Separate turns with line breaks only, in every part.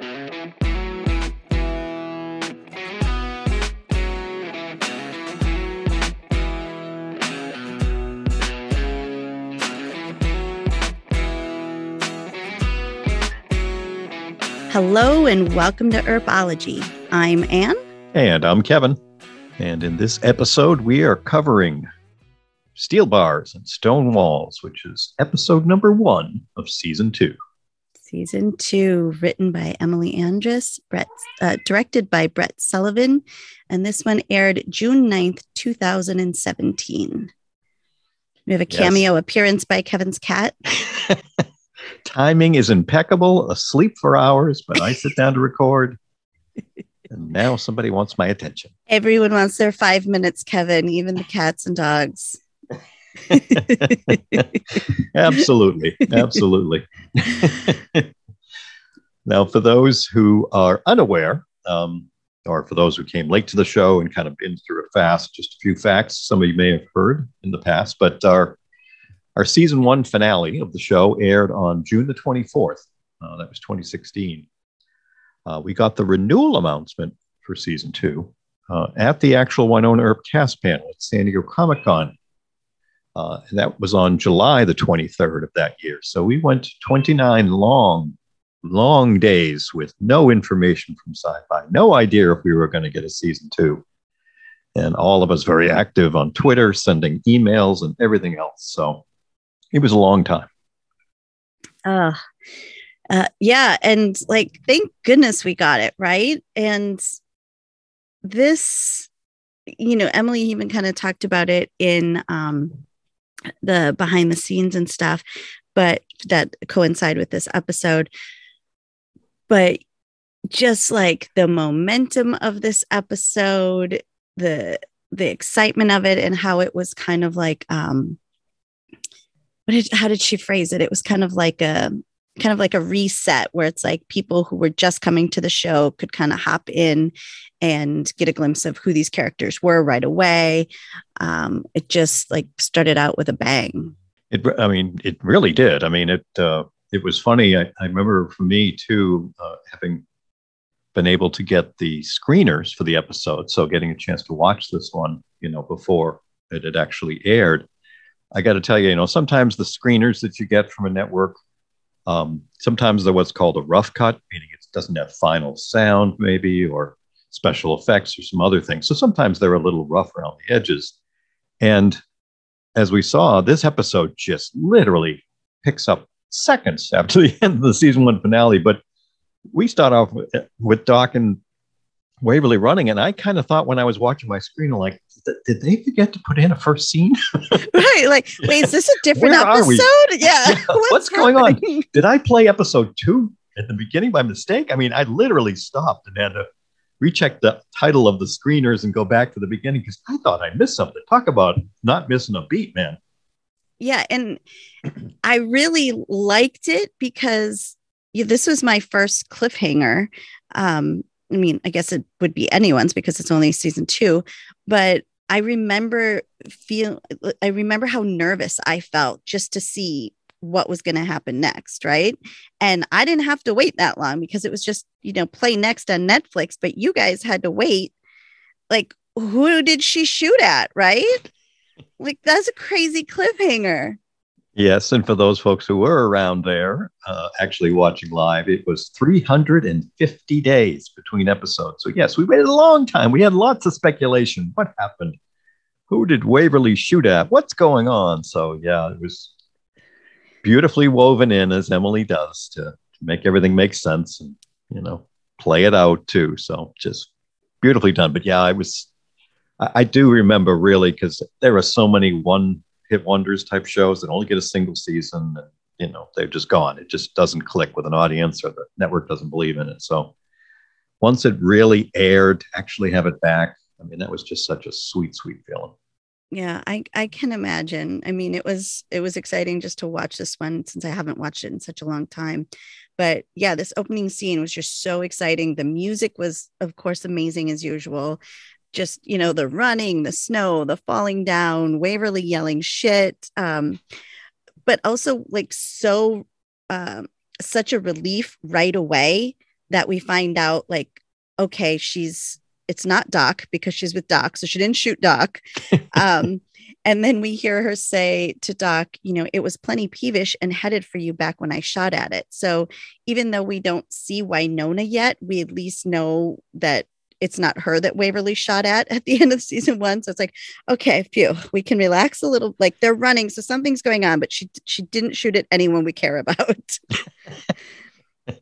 Hello and welcome to Herbology. I'm Anne.
And I'm Kevin. And in this episode, we are covering steel bars and stone walls, which is episode number one of season two.
Season two, written by Emily Andras, Brett, uh, directed by Brett Sullivan. And this one aired June 9th, 2017. We have a cameo yes. appearance by Kevin's cat.
timing is impeccable, asleep for hours, but I sit down to record. And now somebody wants my attention.
Everyone wants their five minutes, Kevin, even the cats and dogs.
absolutely. Absolutely. now, for those who are unaware, um, or for those who came late to the show and kind of been through it fast, just a few facts some of you may have heard in the past, but our our season one finale of the show aired on June the 24th. Uh, that was 2016. Uh, we got the renewal announcement for season two uh, at the actual Wynonna Earp cast panel at San Diego Comic Con. Uh, and that was on July the 23rd of that year. So we went 29 long, long days with no information from sci fi, no idea if we were going to get a season two. And all of us very active on Twitter, sending emails and everything else. So it was a long time.
Uh, uh, yeah. And like, thank goodness we got it, right? And this, you know, Emily even kind of talked about it in um, the behind the scenes and stuff, but that coincide with this episode. But just like the momentum of this episode, the the excitement of it and how it was kind of like um what did, how did she phrase it? It was kind of like a kind of like a reset where it's like people who were just coming to the show could kind of hop in and get a glimpse of who these characters were right away. Um, it just like started out with a bang.
It, I mean, it really did. I mean, it uh, it was funny. I, I remember for me too, uh, having been able to get the screeners for the episode, so getting a chance to watch this one, you know, before it had actually aired. I got to tell you, you know, sometimes the screeners that you get from a network, um, sometimes they're what's called a rough cut, meaning it doesn't have final sound, maybe, or special effects or some other things. So sometimes they're a little rough around the edges. And as we saw, this episode just literally picks up seconds after the end of the season one finale. But we start off with, with Doc and Waverly running, and I kind of thought when I was watching my screen, like, did they forget to put in a first scene?
right. Like, wait, is this a different episode?
Yeah. yeah. What's, what's going on? Did I play episode two at the beginning by mistake? I mean, I literally stopped and had to recheck the title of the screeners and go back to the beginning because I thought I missed something. Talk about not missing a beat, man.
Yeah. And I really liked it because this was my first cliffhanger. Um, I mean, I guess it would be anyone's because it's only season two, but I remember feel I remember how nervous I felt just to see what was going to happen next, right? And I didn't have to wait that long because it was just, you know, play next on Netflix, but you guys had to wait. Like who did she shoot at, right? Like that's a crazy cliffhanger.
Yes, and for those folks who were around there, uh, actually watching live, it was 350 days between episodes. So yes, we waited a long time. We had lots of speculation. What happened? Who did Waverly shoot at? What's going on? So yeah, it was beautifully woven in as Emily does to, to make everything make sense and you know play it out too. So just beautifully done. But yeah, I was I, I do remember really because there are so many one hit wonders type shows that only get a single season and you know they've just gone. It just doesn't click with an audience or the network doesn't believe in it. So once it really aired to actually have it back i mean that was just such a sweet sweet feeling.
Yeah i i can imagine. I mean it was it was exciting just to watch this one since i haven't watched it in such a long time. But yeah this opening scene was just so exciting. The music was of course amazing as usual just you know the running the snow the falling down waverly yelling shit um but also like so um such a relief right away that we find out like okay she's it's not doc because she's with doc so she didn't shoot doc um and then we hear her say to doc you know it was plenty peevish and headed for you back when i shot at it. So even though we don't see wynonna yet we at least know that it's not her that Waverly shot at at the end of season one. So it's like, okay, phew, we can relax a little. Like they're running, so something's going on, but she she didn't shoot at anyone we care about.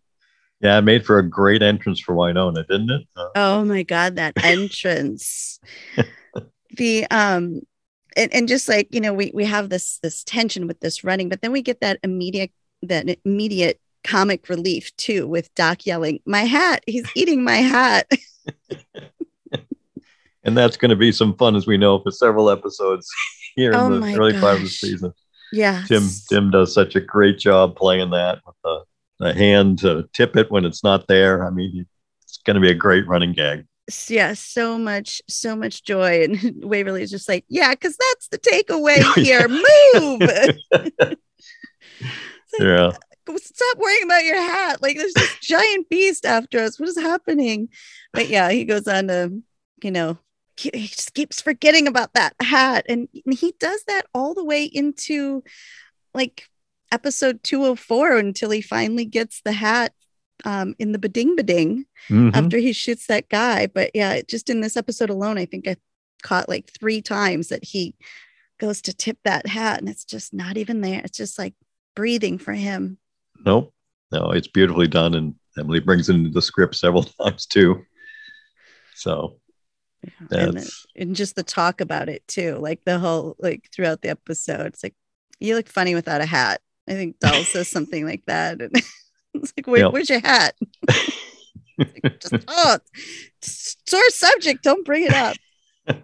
yeah, it made for a great entrance for Wynonna, didn't it?
Uh, oh my god, that entrance. the um and, and just like you know, we we have this this tension with this running, but then we get that immediate that immediate comic relief too with Doc yelling, My hat, he's eating my hat.
and that's going to be some fun, as we know, for several episodes here oh in the early gosh. part of the season.
Yeah.
Tim Tim does such a great job playing that with the, the hand to tip it when it's not there. I mean, it's going to be a great running gag.
Yeah, so much, so much joy. And Waverly is just like, yeah, because that's the takeaway here. Move.
yeah
stop worrying about your hat. Like there's this giant beast after us. What is happening? But yeah, he goes on to, you know, he, just keeps forgetting about that hat. And, and he does that all the way into like episode 204 until he finally gets the hat um, in the bading bading mm-hmm. after he shoots that guy. But yeah, just in this episode alone, I think I caught like three times that he goes to tip that hat and it's just not even there. It's just like breathing for him.
Nope. No, it's beautifully done. And Emily brings it into the script several times too. So
and, and, just the talk about it too, like the whole like throughout the episode. It's like you look funny without a hat. I think Doll says something like that. And it's like, Where, yep. where's your hat? like, just, oh, sore subject. Don't bring it up.
I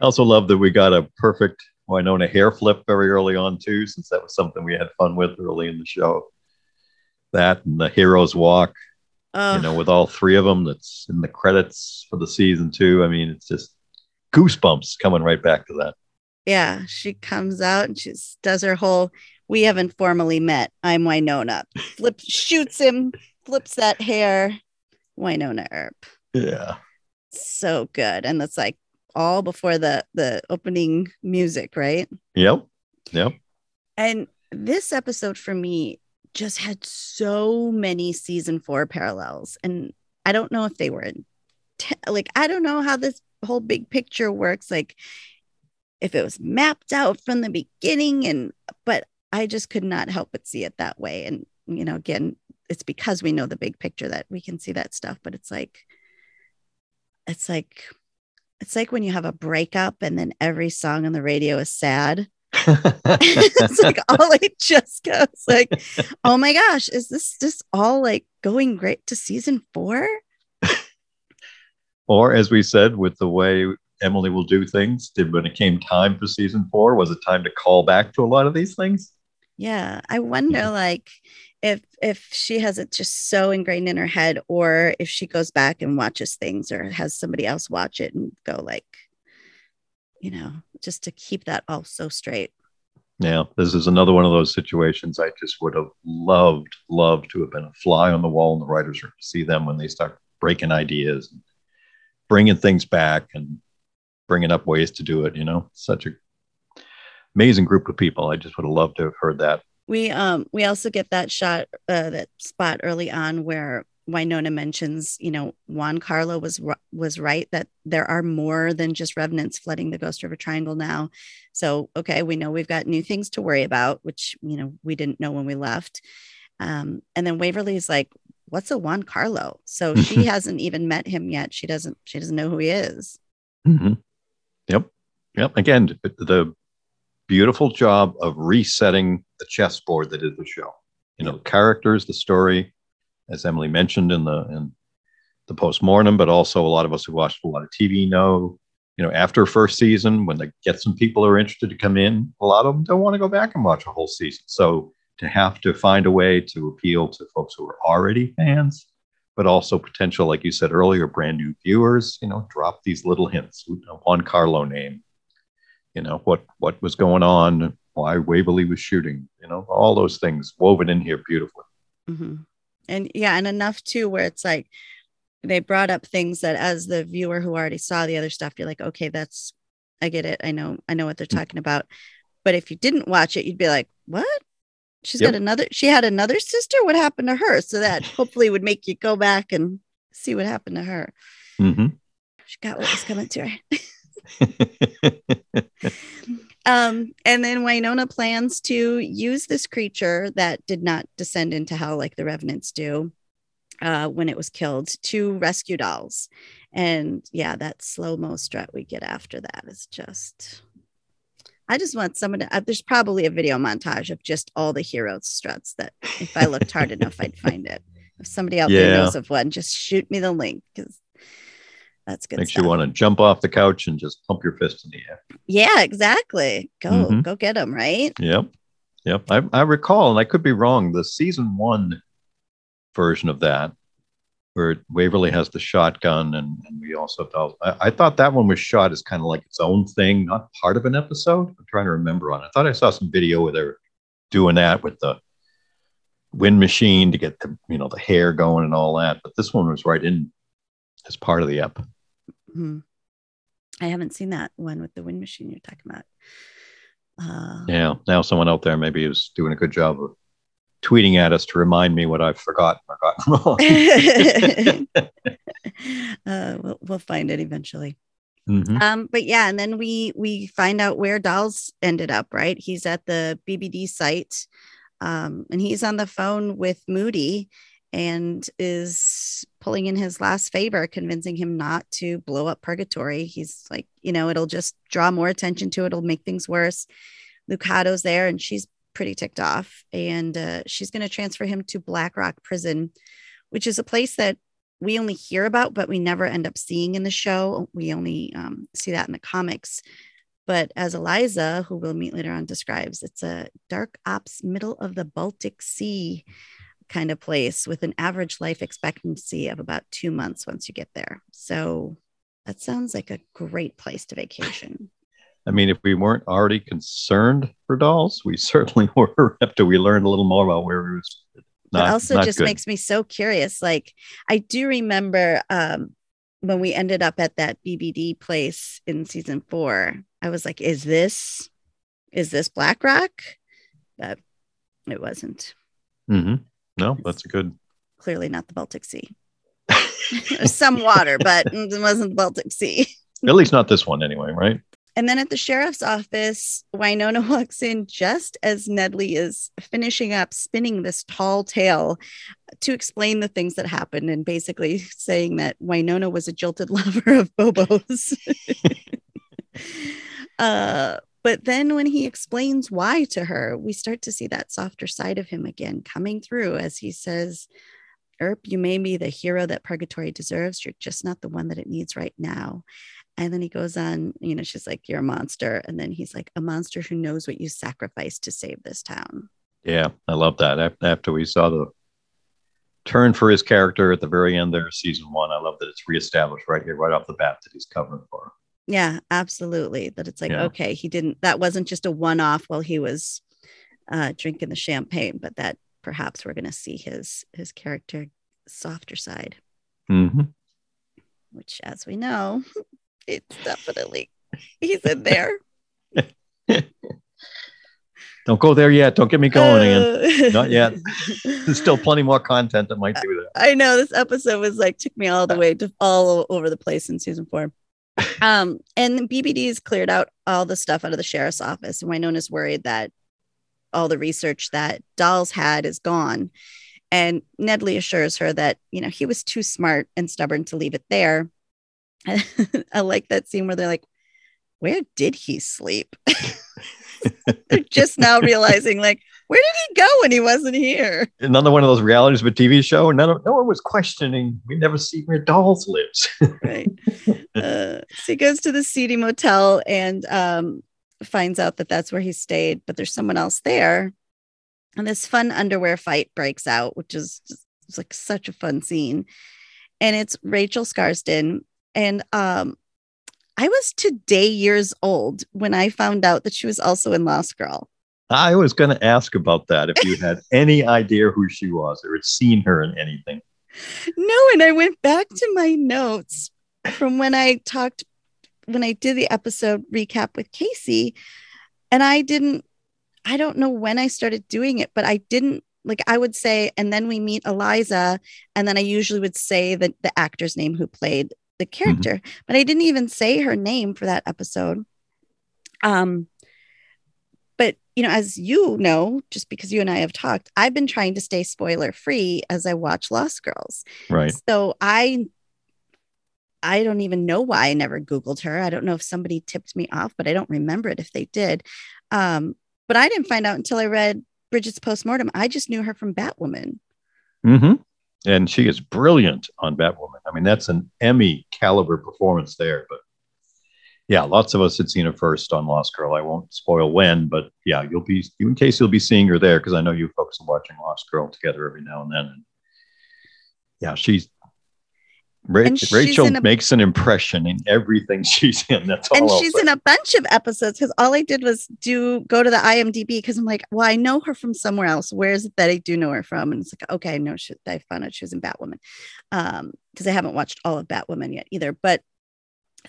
also love that we got a perfect Wynonna hair flip very early on too, since that was something we had fun with early in the show. That and the hero's walk, uh, you know, with all three of them. That's in the credits for the season two. I mean, it's just goosebumps coming right back to that.
Yeah, she comes out and she does her whole. We haven't formally met. I'm Wynonna. Flips, shoots him, flips that hair. Wynonna Earp.
Yeah.
So good, and it's like all before the the opening music, right?
Yep. Yep.
And this episode for me just had so many season 4 parallels and I don't know if they were te- like I don't know how this whole big picture works like if it was mapped out from the beginning and but I just could not help but see it that way and you know again it's because we know the big picture that we can see that stuff but it's like it's like it's like when you have a breakup and then every song on the radio is sad. it's like all it just goes like, oh my gosh, is this just all like going great to season four?
or as we said, with the way Emily will do things, did when it came time for season four, was it time to call back to a lot of these things?
Yeah. I wonder like if if she has it just so ingrained in her head or if she goes back and watches things or has somebody else watch it and go like you know just to keep that all so straight.
Yeah this is another one of those situations i just would have loved loved to have been a fly on the wall in the writers room to see them when they start breaking ideas and bringing things back and bringing up ways to do it you know? Such a amazing group of people. I just would have loved to have heard that
we um we also get that shot uh, that spot early on where Wynonna mentions, you know, Juan Carlo was was right that there are more than just revenants flooding the Ghost River Triangle now. So, okay, we know we've got new things to worry about, which you know we didn't know when we left. Um, and then Waverly's like, "What's a Juan Carlo?" So she hasn't even met him yet. She doesn't. She doesn't know who he is.
Mm-hmm. Yep. Yep. Again, the beautiful job of resetting the chessboard that is the show. You know, the characters, the story, as Emily mentioned in the in the postmortem, but also a lot of us who watched a lot of TV know, you know, after first season, when they get some people who are interested to come in, a lot of them don't want to go back and watch a whole season. So to have to find a way to appeal to folks who are already fans, but also potential, like you said earlier, brand new viewers, you know, drop these little hints. Juan Carlo name, you know, what what was going on, why Waverly was shooting, you know, all those things woven in here beautifully.
Mm-hmm. And yeah, and enough too where it's like they brought up things that as the viewer who already saw the other stuff, you're like, okay, that's I get it. I know, I know what they're
Mm.
talking about. But if you didn't watch it, you'd be like, what? She's
Yep.
got another, she had another sister. What happened to her? So that hopefully would make you go back and see what happened to her.
mm-hmm.
She got what was coming to her. Um, and then Wynonna plans to use this creature that did not descend into hell like the revenants do uh, when it was killed to rescue dolls. And yeah, that slow mo strut we get after that is just. I just want someone to. Uh, there's probably a video montage of just all the heroes struts that if I looked hard enough, I'd find it. If somebody out there knows of one, just shoot me the link because that's good.
Makes
stuff.
you want to jump off the couch and just pump your fist in the air.
Yeah, exactly. Go,
Mhm.
go get them, right?
Yep. Yep. I, I recall, and I could be wrong, the season one version of that, where Waverly has the shotgun and, and we also have. I, I thought that one was shot as kind of like its own thing, not part of an episode. I'm trying to remember on it. I thought I saw some video where they're doing that with the wind machine to get the you know the hair going and all that. But this one was right in as part of the ep.
Hmm. I haven't seen that one with the wind machine you're talking about. Uh,
Yeah. Now someone out there maybe is doing a good job of tweeting at us to remind me what I've forgotten or gotten wrong.
uh, we'll, we'll find it eventually.
Mhm.
Um, but yeah, and then we we find out where Dolls ended up. Right, he's at the BBD site, um, and he's on the phone with Moody, and is pulling in his last favor, convincing him not to blow up Purgatory. He's like, you know, it'll just draw more attention to it. It'll make things worse. Lucado's there, and she's pretty ticked off, and uh, she's going to transfer him to Black Rock Prison, which is a place that we only hear about, but we never end up seeing in the show. We only um, see that in the comics. But as Eliza, who we'll meet later on, describes, it's a dark ops, middle of the Baltic Sea kind of place with an average life expectancy of about two months once you get there. So that sounds like a great place to vacation.
I mean, if we weren't already concerned for dolls, we certainly were after we learned a little more about where it was.
but
Not,
also just
good.
makes me so curious. Like I do remember um, when we ended up at that BBD place in season four. I was like, "Is this, is this Black Rock?" But it wasn't.
Mhm. No, that's a good.
Clearly not the Baltic Sea. There's some water, but it wasn't the Baltic Sea.
At least not this one, anyway, right?
And then at the sheriff's office, Wynonna walks in just as Nedley is finishing up spinning this tall tale to explain the things that happened and basically saying that Wynonna was a jilted lover of Bobo's. uh, but then when he explains why to her, we start to see that softer side of him again coming through as he says, Earp, you may be the hero that Purgatory deserves. You're just not the one that it needs right now. And then he goes on, you know, she's like, You're a monster. And then he's like, A monster who knows what you sacrificed to save this town.
Yeah, I love that. After we saw the turn for his character at the very end there, season one, I love that it's reestablished right here, right off the bat, that he's covering for her.
Yeah, absolutely. That it's like,
Yeah.
okay, he didn't, that wasn't just a one off while he was uh, drinking the champagne, but that perhaps we're going to see his his character softer side,
hmm
which, as we know, it's definitely he's in there.
Don't go there yet. Don't get me going, Ian.
Uh,
Not yet. There's still plenty more content that might do that.
I know this episode was like took me all the way to all over the place in season four. Um, and BBD has cleared out all the stuff out of the sheriff's office, and Wynonna's worried that all the research that Dolls had is gone. And Nedley assures her that you know he was too smart and stubborn to leave it there. I like that scene where they're like, "Where did he sleep?" they're just now realizing, like, where did he go when he wasn't here?
Another one of those realities of a TV show. None, of, no one was questioning. We never see where dolls lives.
right. Uh, so he goes to the seedy motel and um, finds out that that's where he stayed, but there's someone else there. And this fun underwear fight breaks out, which is just, like such a fun scene. And it's Rachel Skarsten. And um, I was today years old when I found out that she was also in Lost Girl.
I was going to ask about that if you had any idea who she was or had seen her in anything.
No, and I went back to my notes from when I talked, when I did the episode recap with Casey, and I didn't, I don't know when I started doing it, but I didn't like I would say, and then we meet Eliza, and then I usually would say the, the actor's name who played the mm-hmm. character, mm-hmm. but I didn't even say her name for that episode. Um, you know, as you know, just because you and I have talked, I've been trying to stay spoiler free as I watch Lost Girls.
Right.
So I I don't even know why I never Googled her. I don't know if somebody tipped me off, but I don't remember it if they did. Um, but I didn't find out until I read Bridget's postmortem. I just knew her from Batwoman.
Mm-hmm. And she is brilliant on Batwoman. I mean, that's an Emmy caliber performance there. But yeah, lots of us had seen her first on Lost Girl. I won't spoil when, but yeah, you'll be you in case you'll be seeing her there because I know you folks are watching Lost Girl together every now and then. And yeah, she's Ra- Rachel a, makes an impression in everything she's in. That's all.
And she's in a bunch of episodes because all I did was do go to the IMDb because I'm like, well, I know her from somewhere else. Where is it that I do know her from? And it's like, okay, no, she, I found out she was in Batwoman, um, because I haven't watched all of Batwoman yet either. But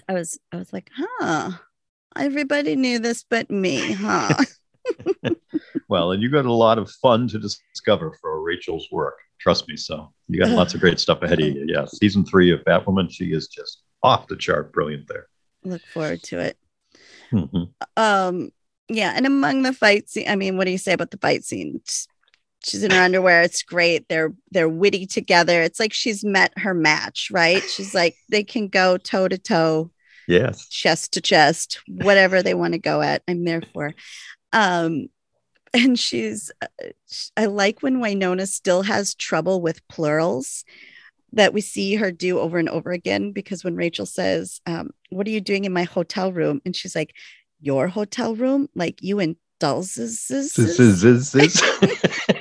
I was I was like, huh. Everybody knew this but me, huh?
well, and you got a lot of fun to discover for Rachel's work. Trust me. So you got lots of great stuff ahead of you. Yeah. Season three of Batwoman, she is just off the chart brilliant there.
Look forward to it. Mm-hmm. Um, yeah, and among the fight scene, I mean, what do you say about the fight scene? She's in her underwear it's great they're they're witty together it's like she's met her match right? She's like they can go toe to toe
yes.
chest to chest whatever they want to go at i'm there for. Um and she's uh, i like when Wynonna still has trouble with plurals that we see her do over and over again because when rachel says um, what are you doing in my hotel room? and she's like your hotel room? Like you and dolls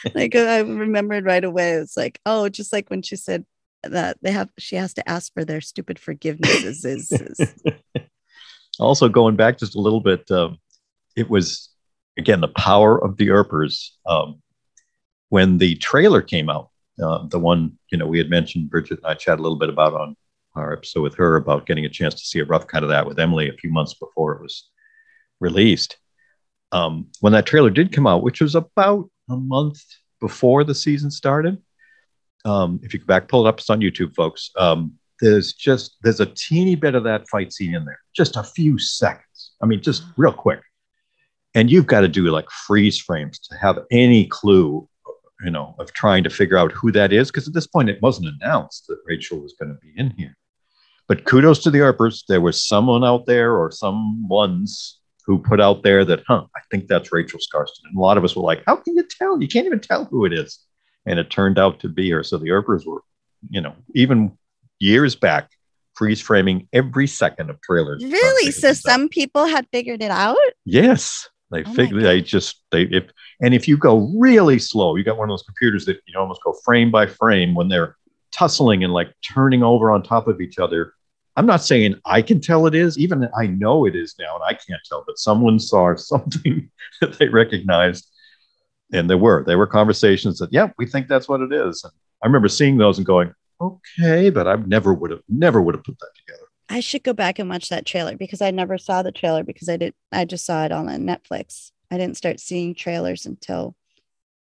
like I remembered right away. It's like, oh, just like when she said that they have, she has to ask for their stupid forgiveness. Is, is,
also going back just a little bit, um, it was again the power of the Earpers. Um, when the trailer came out, uh, the one you know we had mentioned, Bridget and I chat a little bit about on our episode with her about getting a chance to see a rough cut of that with Emily a few months before it was released. Um, when that trailer did come out, which was about a month before the season started. Um, if you go back, pull it up, it's on YouTube, folks. Um, there's just there's a teeny bit of that fight scene in there, just a few seconds. I mean, just real quick. And you've got to do like freeze frames to have any clue, you know, of trying to figure out who that is. Because at this point, it wasn't announced that Rachel was going to be in here. But kudos to the Earpers. There was someone out there or some ones who put out there that, huh, I think that's Rachel Skarsten. And a lot of us were like, how can you tell? You can't even tell who it is. And it turned out to be her. So the Earpers were, you know, even years back, freeze framing every second of trailers.
Really? So some out. people had figured it out?
Yes. They oh figured they just they if and if you go really slow, you got one of those computers that you almost go frame by frame when they're tussling and like turning over on top of each other I'm not saying I can tell it is, even I know it is now, and I can't tell, but someone saw something that they recognized. And there were, there were conversations that, yeah, we think that's what it is. And I remember seeing those and going, okay, but I never would have, never would have put that together.
I should go back and watch that trailer because I never saw the trailer because I didn't, I just saw it on Netflix. I didn't start seeing trailers until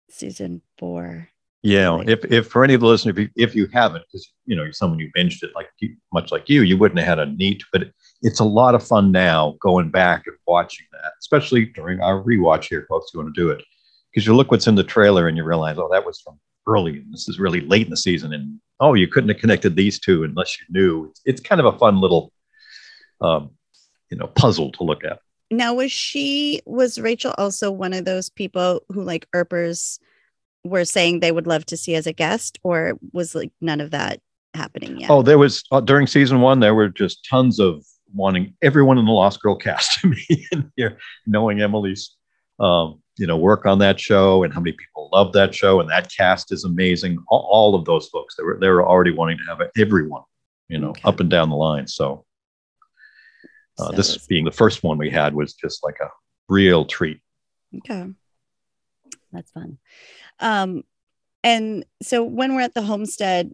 season four.
Yeah, if, if for any of the listeners, if you, if you haven't, because you know you're someone who binged it like you, much like you, you wouldn't have had a need. But it's a lot of fun now going back and watching that, especially during our rewatch here, folks. You want to do it because you look what's in the trailer and you realize, oh, that was from early, and this is really late in the season, and oh, you couldn't have connected these two unless you knew. It's, it's kind of a fun little, um, you know, puzzle to look at.
Now, was she was Rachel also one of those people who like Earpers? Were saying they would love to see as a guest, or was like none of that happening yet?
Oh, there was uh, during season one, there were just tons of wanting everyone in the Lost Girl cast to be in here, knowing Emily's, um, you know, work on that show and how many people love that show, and that cast is amazing. All, all of those folks, they were they were already wanting to have everyone, you know, okay. up and down the line. So, uh, so this being the first one we had was just like a real treat
Okay. That's fun. Um, and so when we're at the homestead,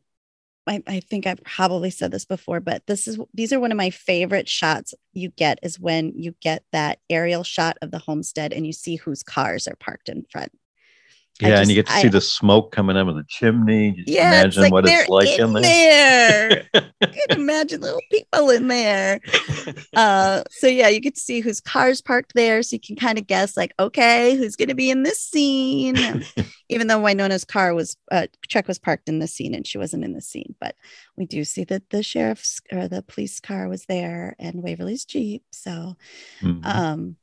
I, I think I've probably said this before, but this is these are one of my favorite shots you get is when you get that aerial shot of the homestead and you see whose cars are parked in front.
Yeah, just, and you get to I, see the smoke coming out of the chimney. Just
yeah,
imagine
like
what it's like in,
in there. there. you can imagine little people in there. Uh, so yeah, you get to see whose car's parked there, so you can kind of guess, like, okay, who's going to be in this scene? Even though Wynonna's car was uh, truck was parked in the scene and she wasn't in the scene, but we do see that the sheriff's or the police car was there and Waverly's jeep. So, mm-hmm. um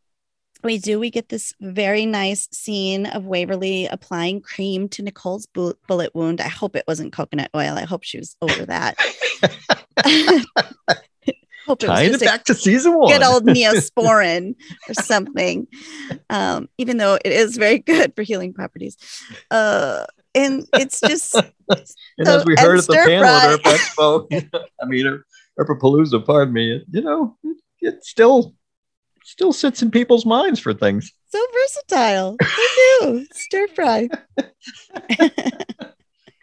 we do we get this very nice scene of waverly applying cream to nicole's bullet wound. I hope it wasn't coconut oil. I hope she was over that.
Hope Tying it, it back to season one.
good old neosporin or something um, even though it is very good for healing properties. Uh, and it's just
and so, as we heard at the panel at Herp Expo, I mean, her Earpapalooza, pardon me, you know, it's still still sits in people's minds for things.
So versatile. Who knew? Stir fry.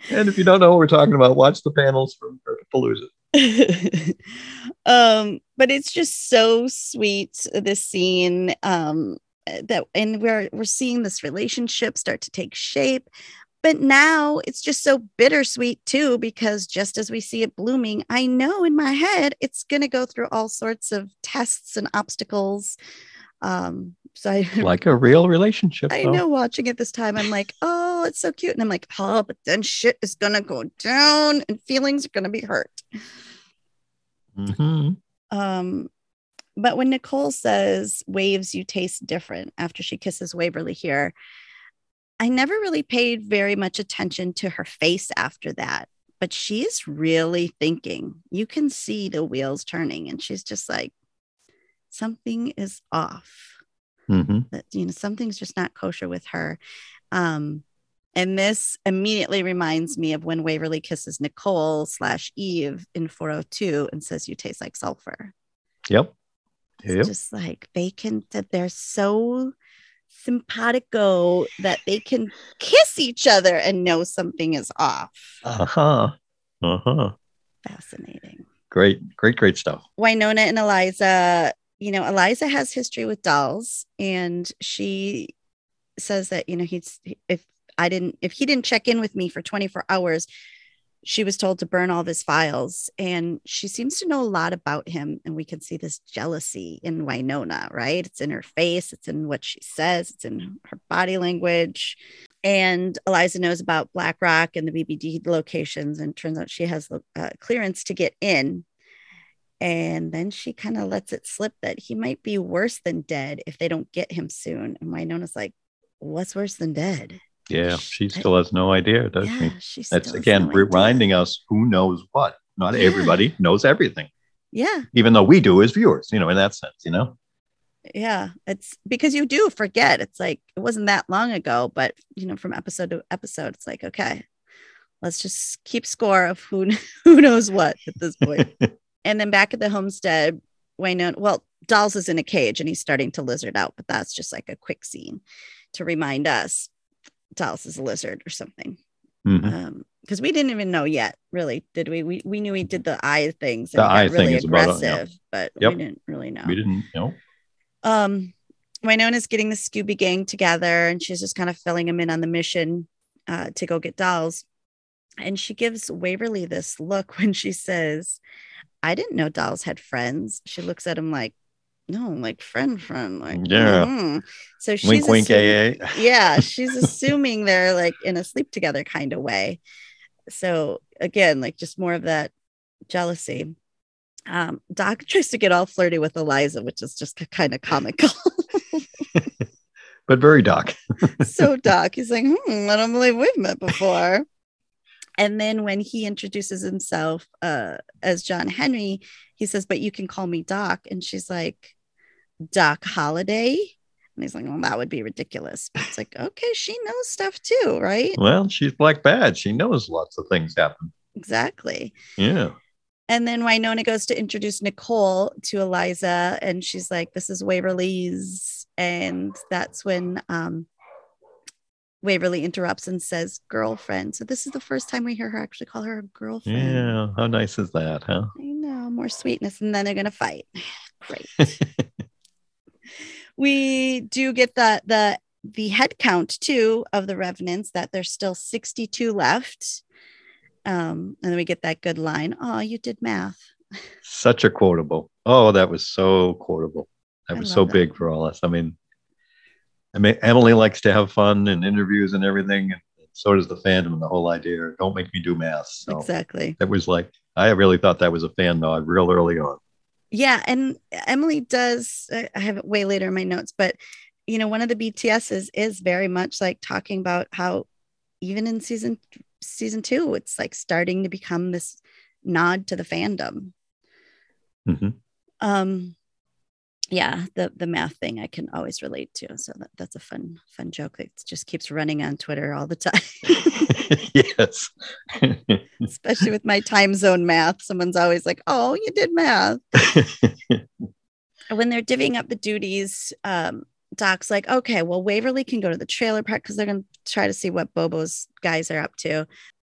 and if you don't know what we're talking about, watch the panels from Palooza.
um, but it's just so sweet this scene. Um, that and we're we're seeing this relationship start to take shape but now it's just so bittersweet too, because just as we see it blooming, I know in my head it's going to go through all sorts of tests and obstacles. Um, so I
like a real relationship.
I though. know watching it this time, I'm like, oh, it's so cute. And I'm like, oh, but then shit is going to go down and feelings are going to be hurt.
Mm-hmm.
Um, but when Nicole says, waves, you taste different after she kisses Waverly here, I never really paid very much attention to her face after that, but she's really thinking. You can see the wheels turning, and she's just like, something is off.
Mm-hmm.
That you know, something's just not kosher with her. Um, and this immediately reminds me of when Waverly kisses Nicole slash Eve in 402 and says, You taste like sulfur.
Yep.
It's yep. just like they can, that they're so simpatico that they can kiss each other and know something is off.
Uh huh. Uh huh.
Fascinating.
Great, great, great stuff.
Wynonna and Eliza, you know, Eliza has history with dolls, and she says that, you know, he's, if I didn't, if he didn't check in with me for 24 hours, she was told to burn all of his files and she seems to know a lot about him and we can see this jealousy in wynonna right? It's in her face it's in what she says it's in her body language and eliza knows about black rock and the bbd locations and turns out she has uh, clearance to get in and then she kind of lets it slip that he might be worse than dead if they don't get him soon and wynonna's like what's worse than dead
yeah, she still has no idea, does yeah, she? That's again no reminding idea. us who knows what. Not yeah. everybody knows everything.
Yeah.
Even though we do as viewers, you know, in that sense, you know.
Yeah, it's because you do forget. It's like it wasn't that long ago, but you know, from episode to episode, it's like okay, let's just keep score of who who knows what at this point. and then back at the homestead, Wayne, well, Dolls is in a cage and he's starting to lizard out, but that's just like a quick scene to remind us Dolls is a lizard or something.
Mm-hmm. Um,
because we didn't even know yet, really, did we? We we knew he did the eye things
the eye
really
thing
aggressive,
about,
yeah. but yep. we didn't really know.
We didn't know.
Um, Wynonna's getting the Scooby Gang together, and she's just kind of filling them in on the mission uh, to go get dolls. And she gives Waverly this look when she says, "I didn't know dolls had friends." She looks at him like, no, like friend, friend, like
yeah. Mm-hmm.
So she's
wink, wink, AA.
yeah, she's assuming they're like in a sleep together kind of way. So again, like just more of that jealousy. Um, Doc tries to get all flirty with Eliza, which is just kind of comical.
but very Doc.
so Doc, he's like, hmm, I don't believe we've met before. And then when he introduces himself uh, as John Henry, he says, But you can call me Doc. And she's like, Doc Holliday. And he's like, well, that would be ridiculous. But it's like, okay, she knows stuff too, right?
Well, she's Black Badge. She knows lots of things happen.
Exactly.
Yeah.
And then Wynonna goes to introduce Nicole to Eliza, and she's like, This is Waverly's And that's when um, Waverly interrupts and says, girlfriend. So this is the first time we hear her actually call her a girlfriend.
Yeah. How nice is that, huh?
I know, more sweetness. And then they're going to fight. Great. we do get the, the, the head count too of the revenants that there's still 62 left. Um, and then we get that good line. Oh, you did math.
Such a quotable. Oh, that was so quotable. That
I
was so
that.
big for all us. I mean, I mean, Emily likes to have fun and interviews and everything, and so does the fandom and the whole idea. Don't make me do math. So
Exactly.
that was like, I really thought that was a fan nod real early on.
Yeah, and Emily does. I have it way later in my notes, but you know, one of the BTSs is very much like talking about how even in season season two, it's like starting to become this nod to the fandom.
Mhm.
Um, yeah, the the math thing I can always relate to. So that, that's a fun fun joke that just keeps running on Twitter all the time.
yes.
Especially with my time zone math, someone's always like, "Oh, you did math." when they're divvying up the duties, um, Doc's like, okay, well, Waverly can go to the trailer park because they're going to try to see what Bobo's guys are up to.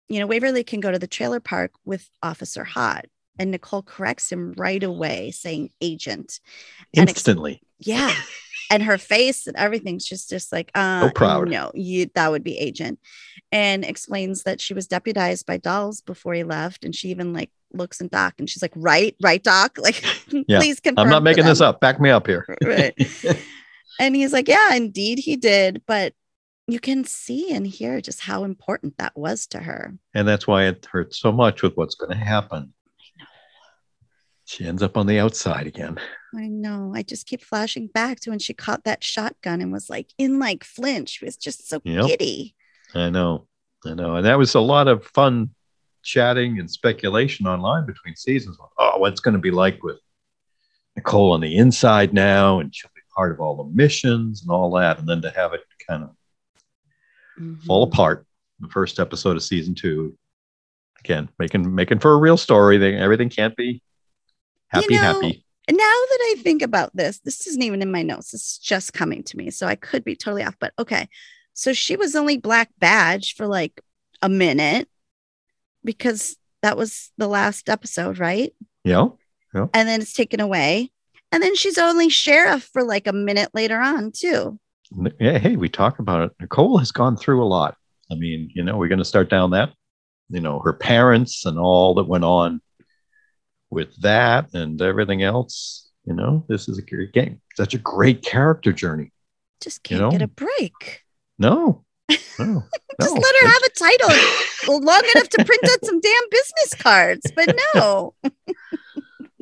You know, Waverly can go to the trailer park with Officer Hot. And Nicole corrects him right away, saying agent. And ex-
Instantly.
yeah. and her face and everything's just just like uh
So proud.
no you that would be agent and explains that she was deputized by dolls before he left and she even like looks in doc and she's like right right doc like
Yeah.
please confirm
I'm not making this up. Back me up here.
right and he's like yeah indeed he did but you can see and hear just how important that was to her
And that's why it hurts so much with what's going to happen. She ends up on the outside again.
i know i just keep flashing back to when she caught that shotgun and was like in like flinch she was just so
Yep.
giddy
I know. I know. And that was a lot of fun chatting and speculation online between seasons. Oh, what's going to be like with Nicole on the inside now? And she'll be part of all the missions and all that. And then to have it kind of fall
Mhm.
apart the first episode of season two. Again, making making for a real story. They, everything can't be happy,
know,
happy.
Now that I think about this, this isn't even in my notes. It's just coming to me. So I could be totally off, but okay. So she was only black badge for like a minute because that was the last episode, right?
Yeah. yeah.
And then it's taken away. And then she's only sheriff for like a minute later on, too.
Yeah, hey, we talk about it. Nicole has gone through a lot. I mean, you know, we're going to start down that, you know, her parents and all that went on with that and everything else. You know, this is a great game. Such a great character journey.
Just can't get
know?
a break.
No, no,
Just
no.
let her have a title long enough to print out some damn business cards. But no.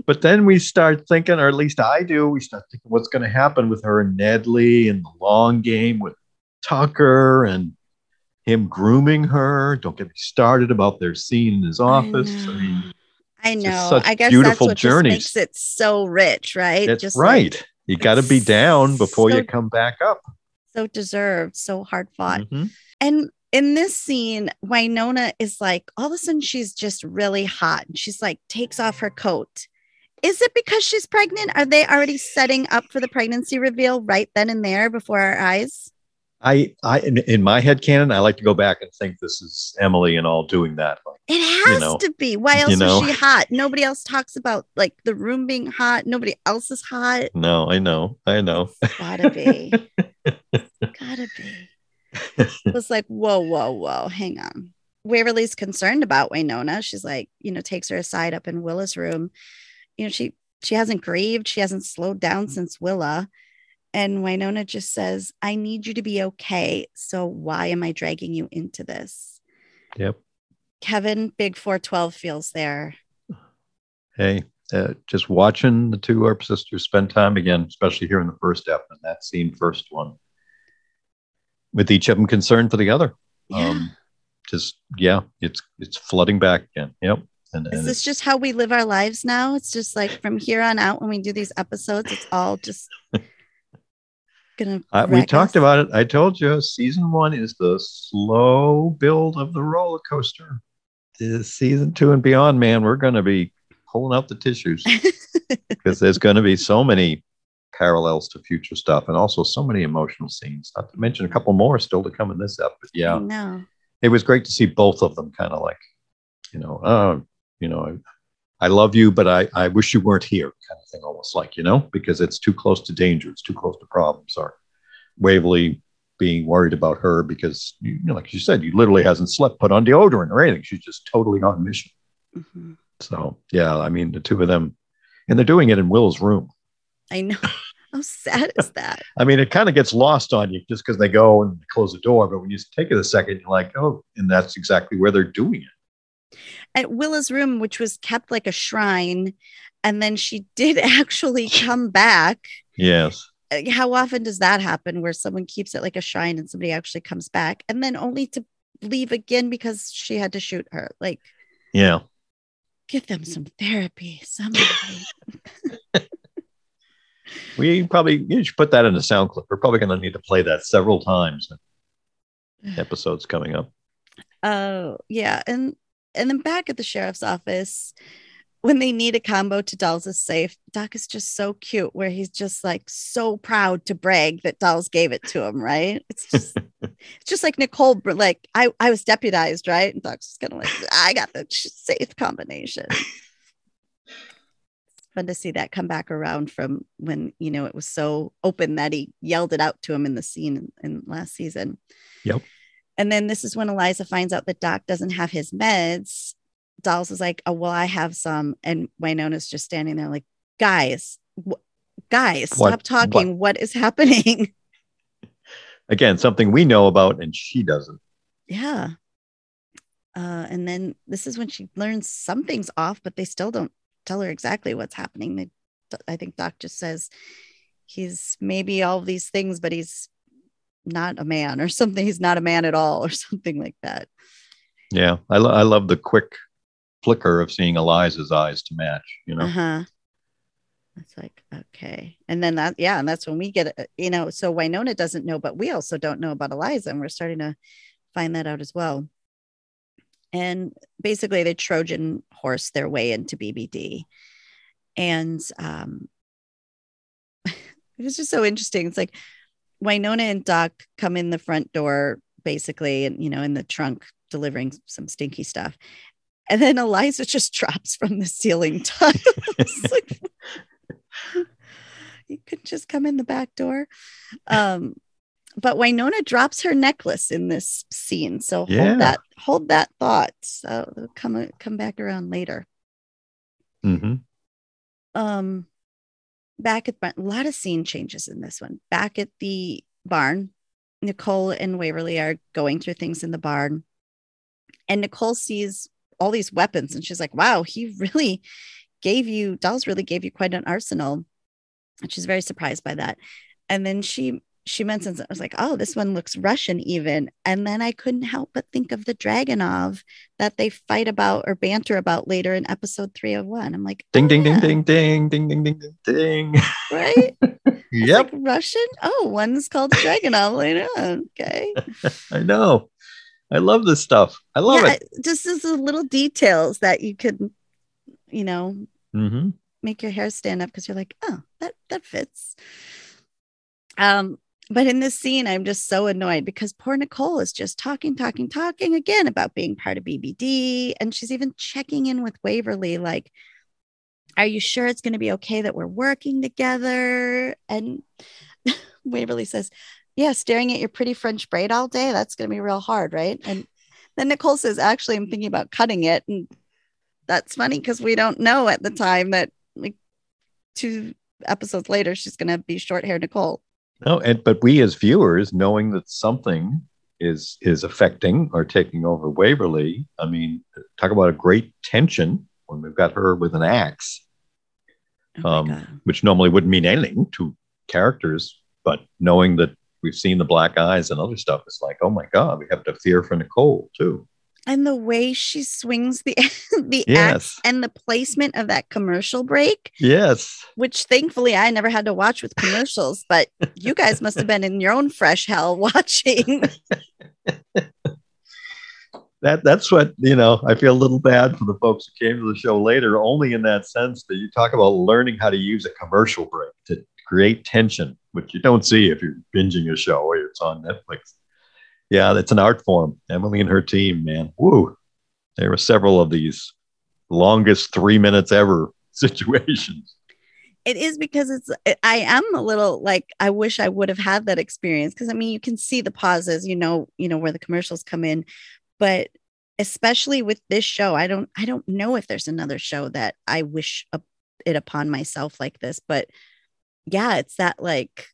But then we start thinking, or at least I do, we start thinking what's going to happen with her and Nedley and the long game with Tucker and him grooming her. Don't get me started about their scene in his office. I,
know.
mean,
I know. I guess that's what
journeys.
makes it so rich, right?
that's
just like,
right. you got to be down before
so-
you come back up.
so deserved, so hard fought.
Mhm.
And in this scene, Wynonna is like, all of a sudden, she's just really hot. And she's like, takes off her coat. Is it because she's pregnant? Are they already setting up for the pregnancy reveal right then and there before our eyes?
I, I, in, in my head canon, I like to go back and think this is Emily and all doing that. Like,
It has
know,
to be. Why else
you know.
is she hot? Nobody else talks about like the room being hot. Nobody else is hot.
no, I know, I know.
It's Gotta be. Gotta be. It was like, whoa, whoa, whoa, hang on. Waverly's concerned about Waynona. She's like, you know, takes her aside up in Willa's room. You know, she she hasn't grieved, she hasn't slowed down since Willa. And Wynonna just says, I need you to be okay. So why am I dragging you into this?
Yep.
Kevin, Big 412 feels there.
Hey, uh, just watching the two Earp sisters spend time again, especially here in the first ep and that scene, first one, with each of them concerned for the other.
Yeah.
Um, just yeah, it's it's flooding back again. Yep. And,
Is this just how we live our lives now? It's just like from here on out when we do these episodes, it's all just gonna.
I, we talked
us.
about it. I told you, season one is the slow build of the roller coaster. This season two and beyond, man, we're going to be pulling out the tissues because there's going to be so many parallels to future stuff, and also so many emotional scenes. Not to mention a couple more still to come in this episode. Yeah,
no,
it was great to see both of them kind of like, you know, uh, you know, I, love you, but I, I wish you weren't here, kind of thing, almost like, you know, because it's too close to danger, it's too close to problems. Or Waverly being worried about her because, you know, like you said, you literally hasn't slept, put on deodorant or anything. She's just totally on mission.
Mhm.
So yeah, I mean, the two of them, and they're doing it in Will's room.
I know. How sad is that?
I mean, it kind of gets lost on you just because they go and close the door. But when you take it a second, you're like, oh, and that's exactly where they're doing it.
At Willa's room, which was kept like a shrine, and then she did actually come back.
Yes.
Uh, How often does that happen where someone keeps it like a shrine and somebody actually comes back and then only to leave again because she had to shoot her? Like,
Yeah.
give them some therapy, somebody.
We probably you should put that in a sound clip. We're probably going to need to play that several times. Episodes coming up.
Oh, yeah. And and then back at the sheriff's office, when they need a combo to Dolls' safe, Doc is just so cute, where he's just like so proud to brag that Dolls gave it to him, right? It's just it's just like Nicole, like I, I was deputized, right? And Doc's just kind of like, ah, I got the safe combination. It's fun to see that come back around from when you know it was so open that he yelled it out to him in the scene in, in last season.
Yep.
And then this is when Eliza finds out that Doc doesn't have his meds. Dolls is like, "Oh well, I have some," and Wynonna's just standing there like, "Guys, wh- guys,
What-
stop talking. what is happening?"
Again, something we know about and she doesn't.
yeah. Uh, and then this is when she learns something's off, but they still don't tell her exactly what's happening. They, I think Doc just says he's maybe all these things, but he's not a man or something. He's not a man at all or something like that.
Yeah. I, lo- I love the quick flicker of seeing Eliza's eyes to match, you know?
Uh-huh. It's like, okay. And then that, yeah, and that's when we get, it, you know, so Wynonna doesn't know, but we also don't know about Eliza, and we're starting to find that out as well. And basically, they Trojan horse their way into BBD. And um, it was just so interesting. It's like Wynonna and Doc come in the front door, basically, and, you know, in the trunk delivering some stinky stuff. And then Eliza just drops from the ceiling tiles. like, you could just come in the back door. Um, but Wynonna drops her necklace in this scene. So
Yeah.
hold that, hold that thought. So come come back around later.
hmm
Um back at the barn, a lot of scene changes in this one. Back at the barn, Nicole and Waverly are going through things in the barn. And Nicole sees all these weapons and she's like, wow, he really gave you, Dolls really gave you quite an arsenal. And she's very surprised by that. And then she she mentions it. I was like, oh, this one looks Russian even. And then I couldn't help but think of the Dragunov that they fight about or banter about later in episode three of one. I'm like,
Ding,
oh,
ding, ding,
yeah,
ding, ding, ding, ding, ding, ding, ding.
Right?
Yep.
like Russian. Oh, one's called Dragunov later on. Okay.
I know. I love this stuff. I love
yeah,
it.
just as the little details that you could, you know,
hmm
make your hair stand up because you're like, oh, that that fits. Um, but in this scene, I'm just so annoyed because poor Nicole is just talking, talking, talking again about being part of BBD. And she's even checking in with Waverly, like, are you sure it's going to be okay that we're working together? And Waverly says, yeah, staring at your pretty French braid all day, that's going to be real hard, right? And then Nicole says, actually, I'm thinking about cutting it. And that's funny because we don't know at the time that like two episodes later, she's going to be short hair Nicole.
No, and but we as viewers, knowing that something is is affecting or taking over Waverly, I mean, talk about a great tension when we've got her with an axe,
Oh
um, which normally wouldn't mean anything to characters, but knowing that we've seen the black eyes and other stuff, it's like, oh my god, we have to fear for Nicole too.
And the way she swings the the axe and the placement of that commercial break,
yes,
which thankfully I never had to watch with commercials, but you guys must have been in your own fresh hell watching.
that that's what you know. I feel a little bad for the folks who came to the show later, only in that sense that you talk about learning how to use a commercial break to create tension, which you don't see if you're binging a show or it's on Netflix. Yeah, that's an art form. Emily and her team, man. Woo. There were several of these longest three minutes ever situations.
It is because it's I am a little like I wish I would have had that experience because I mean you can see the pauses, you know, you know where the commercials come in, but especially with this show, I don't I don't know if there's another show that I wish it upon myself like this, but yeah, it's that like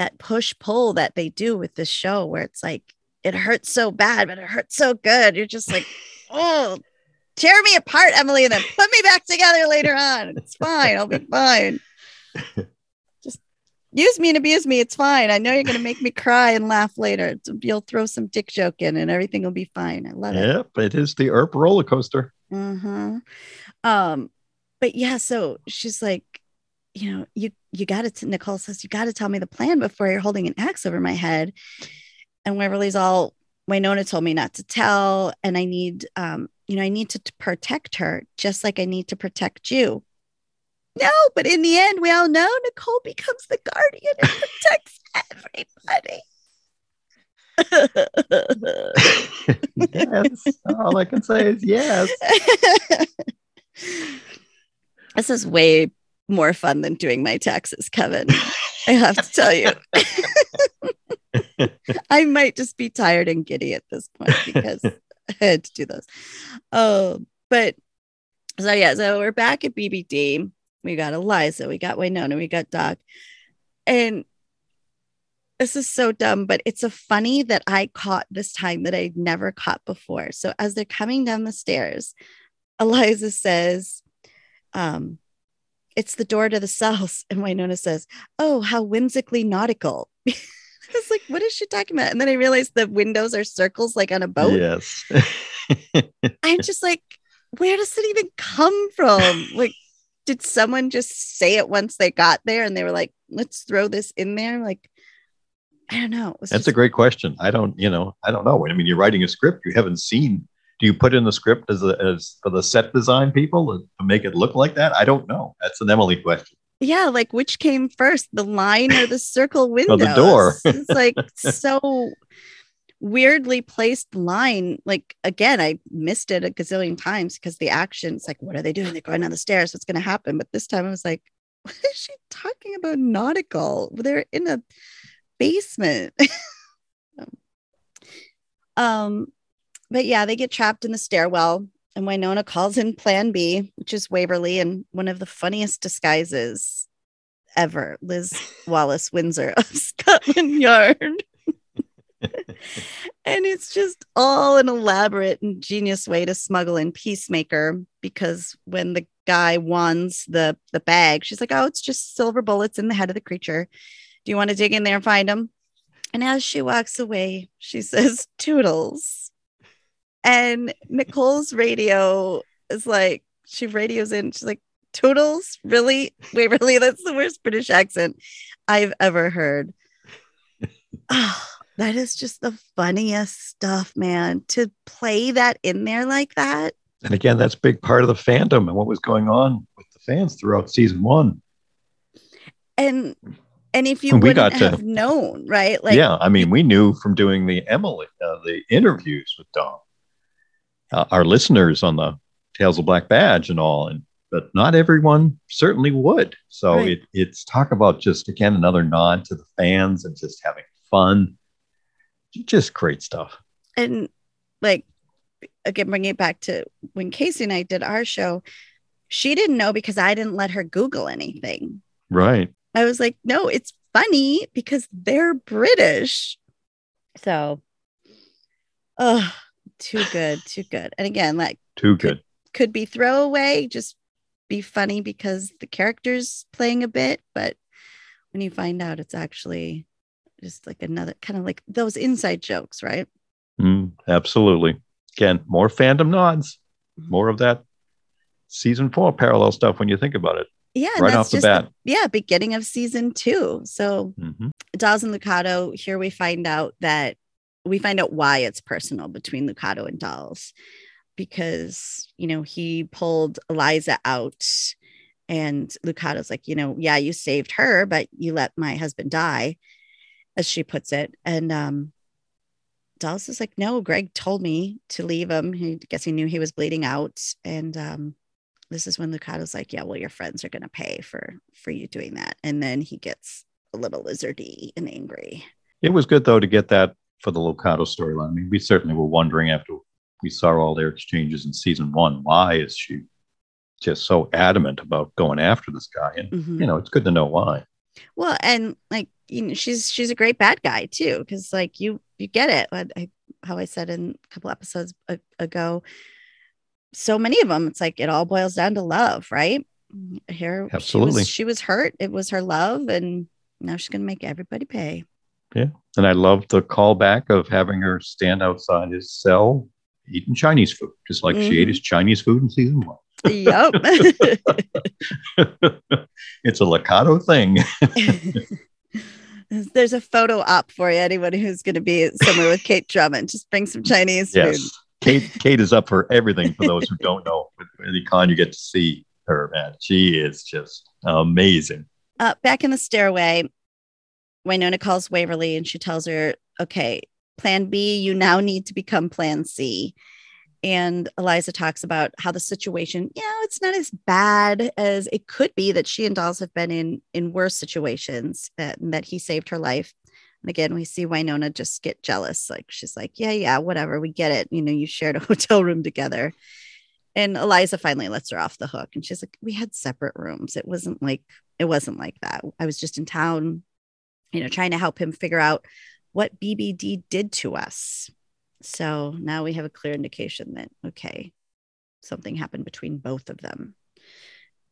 that push pull that they do with this show where it's like it hurts so bad, but it hurts so good. You're just like, oh, tear me apart, Emily, and then put me back together later on. It's fine. I'll be fine. Just use me and abuse me. It's fine. I know you're going to make me cry and laugh later. You'll throw some dick joke in and everything will be fine. I love
yep,
it.
Yep. It is the Earp roller coaster.
Mm-hmm. Um, but yeah, so she's like, you know, you you got to. Nicole says you got to tell me the plan before you're holding an axe over my head. And Waverly's all, Wynonna told me not to tell, and I need, um, you know, I need to, to protect her just like I need to protect you. No, but in the end, we all know Nicole becomes the guardian and protects
everybody. yes, all I can say is yes.
This is way more fun than doing my taxes, Kevin. I have to tell you. I might just be tired and giddy at this point because I had to do those. Oh, but so yeah, so we're back at BBD. We got Eliza, we got Wynonna, we got Doc. And this is so dumb, but it's a funny that I caught this time that I'd never caught before. So as they're coming down the stairs, Eliza says, um, it's the door to the cells. And Wynonna says, Oh, how whimsically nautical. I was like, what is she talking about? And then I realized the windows are circles like on a boat.
Yes.
I'm just like, where does it even come from? Like, did someone just say it once they got there and they were like, let's throw this in there? Like, I don't know.
That's just- a great question. I don't, you know, I don't know. I mean, you're writing a script, you haven't seen do you put in the script as, a, as for the set design people to make it look like that? I don't know. That's an Emily question.
Yeah, like which came first, the line or the circle window?
the door.
it's like so weirdly placed line. Like again, I missed it a gazillion times because the action. It's like, what are they doing? They're going down the stairs. What's going to happen? But this time I was like, what is she talking about? Nautical? They're in a basement. um, but yeah, they get trapped in the stairwell, and Wynonna calls in Plan B, which is Waverly, and one of the funniest disguises ever, Liz Wallace Windsor of Scotland Yard. and it's just all an elaborate and genius way to smuggle in Peacemaker because when the guy wands the the bag, she's like, "Oh, it's just silver bullets in the head of the creature. Do you want to dig in there and find them?" And as she walks away, she says, "Toodles." And Nicole's radio is like, she radios in, she's like, Toodles? Really? Wait, really? That's the worst British accent I've ever heard. Oh, that is just the funniest stuff, man. To play that in there like that.
And again, that's a big part of the fandom and what was going on with the fans throughout season one.
And and if you we got to, have known, right?
Like, yeah, I mean, we knew from doing the Emily, uh, the interviews with Dom uh, our listeners on the Tales of Black Badge and all, and but not everyone certainly would. So right. it, it's talk about just again another nod to the fans and just having fun. Just great stuff.
And like again, bringing it back to when Casey and I did our show, she didn't know because I didn't let her Google anything.
Right.
I was like, no, it's funny because they're British. So, oh, too good, too good. And again, like
too good
could, could be throwaway, just be funny because the character's playing a bit, but when you find out it's actually just like another kind of like those inside jokes, right?
Mm, absolutely. Again, more fandom nods, mm-hmm. more of that season four parallel stuff when you think about it.
Yeah, right off the bat. The, yeah, beginning of season two. So, mm-hmm. Dolls and Lucado, here we find out that we find out why it's personal between Lucado and Dolls because, you know, he pulled Eliza out And Lucado's like, you know, yeah, you saved her, but you let my husband die, as she puts it. And um, Dolls is like, no, Greg told me to leave him. He I guess he knew he was bleeding out. And um, this is when Lucado's like, yeah, well, your friends are gonna pay for for you doing that. And then he gets a little lizardy and angry.
It was good though to get that for the Lucado storyline. I mean, we certainly were wondering after we saw all their exchanges in season one, why is she just so adamant about going after this guy? And
Mhm.
you know, it's good to know why.
Well, and like you know, she's she's a great bad guy too, because like you you get it. What I, how I said in a couple episodes a- ago. So many of them, it's like it all boils down to love, right? Here, she
Absolutely.
was, she was hurt. It was her love, and now she's gonna make everybody pay.
And I love the callback of having her stand outside his cell eating Chinese food, just like she ate
Mhm.
his Chinese food in season one.
yep.
it's a Lucado thing.
There's a photo op for you. Anyone who's going to be somewhere with Kate Drummond, just bring some Chinese food.
yes. Kate Kate is up for everything for those who don't know. With any con you get to see her, man. She is just amazing.
uh, back in the stairway, Wynonna calls Waverly and she tells her, okay, plan B, you now need to become plan C. And Eliza talks about how the situation, you know, it's not as bad as it could be that she and Dolls have been in in worse situations uh, and that he saved her life. And again, we see Wynonna just get jealous. Like she's like, yeah, yeah, whatever. We get it. You know, you shared a hotel room together. And Eliza finally lets her off the hook. And she's like, we had separate rooms. It wasn't like, it wasn't like that. I was just in town, you know, trying to help him figure out what BBD did to us. So now we have a clear indication that, okay, something happened between both of them.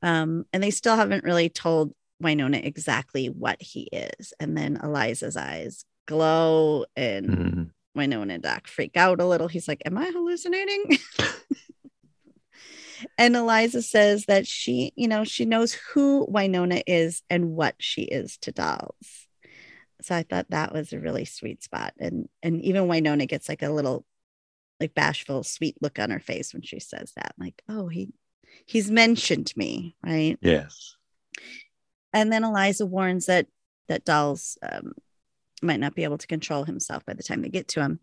Um, and they still haven't really told Wynonna exactly what he is. And then Eliza's eyes glow and
Mhm.
Wynonna and Doc freak out a little. He's like, Am I hallucinating? and Eliza says that she, you know, she knows who Wynonna is and what she is to dolls. So I thought that was a really sweet spot. And and even Wynonna gets like a little like bashful, sweet look on her face when she says that. Like, oh, he he's mentioned me, right?
Yes.
and then Eliza warns that that Dolls um, might not be able to control himself by the time they get to him.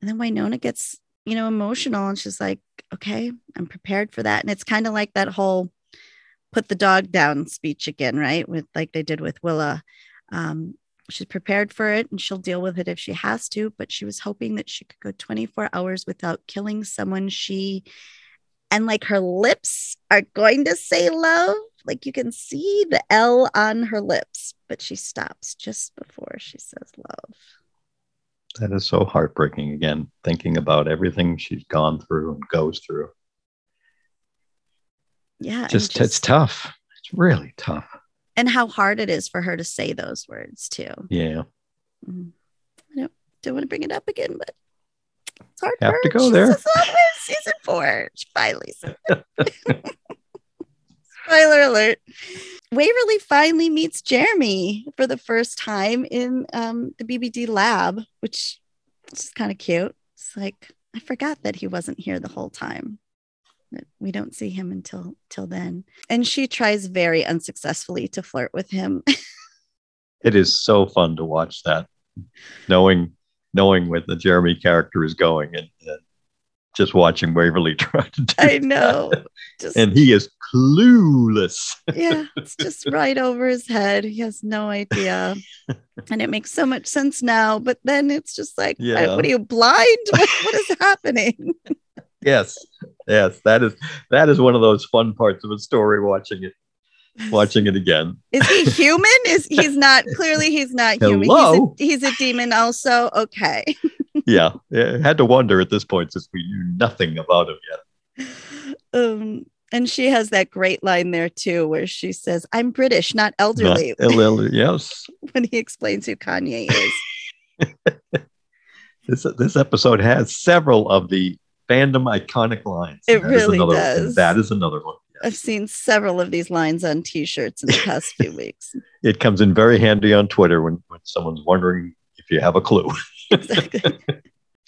And then Wynonna gets, you know, emotional and she's like, okay, I'm prepared for that. And it's kind of like that whole put the dog down speech again, right? With like they did with Willa. Um, she's prepared for it and she'll deal with it if she has to, but she was hoping that she could go 24 hours without killing someone she and like her lips are going to say love. Like you can see the L on her lips, but she stops just before she says love.
That is so heartbreaking again, thinking about everything she's gone through and goes through.
Yeah. and
Just, it's tough. It's really tough.
And how hard it is for her to say those words too.
Yeah.
Mhm. I don't, don't want to bring it up again, but it's hard.
Have to go
She
there.
says love in season four. She finally said. Spoiler alert. Waverly finally meets Jeremy for the first time in um, the BBD lab, which is kind of cute. It's like I forgot that he wasn't here the whole time. We don't see him until till then, and she tries very unsuccessfully to flirt with him.
It is so fun to watch that, knowing knowing where the Jeremy character is going and, and just watching Waverly try to do
I know, just
And he is clueless.
yeah, it's just right over his head. He has no idea. And it makes so much sense now. But then it's just like,
Yeah.
"Uh, what are you blind? What, what is happening?
Yes. Yes. That is that is one of those fun parts of a story watching it watching it again.
Is he human? Is he's not clearly he's not human.
Hello?
He's a, he's a demon also. Okay.
Yeah. I had to wonder at this point since we knew nothing about him yet.
Um, and she has that great line there too, where she says, I'm British, not elderly,
Not- Lil- yes.
when he explains who Kanye is.
This this episode has several of the fandom iconic lines.
It
That is
really
another-
does.
That is another one.
I've seen several of these lines on t-shirts in the past few weeks.
It comes in very handy on Twitter when, when someone's wondering if you have a clue.
Exactly.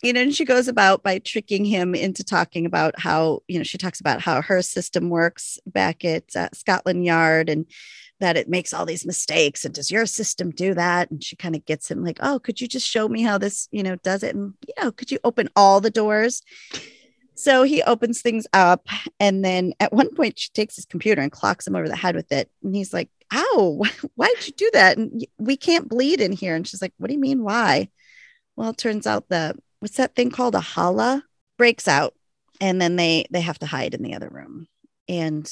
you know, and she goes about by tricking him into talking about how, you know, she talks about how her system works back at uh, Scotland Yard and that it makes all these mistakes. And does your system do that? And she kind of gets him like, oh, could you just show me how this, you know, does it? And, you know, could you open all the doors? So he opens things up. And then at one point, she takes his computer and clocks him over the head with it. And he's like, ow, why did you do that? And we can't bleed in here. And she's like, what do you mean? Why? Well, it turns out the what's that thing called a hala breaks out and then they they have to hide in the other room and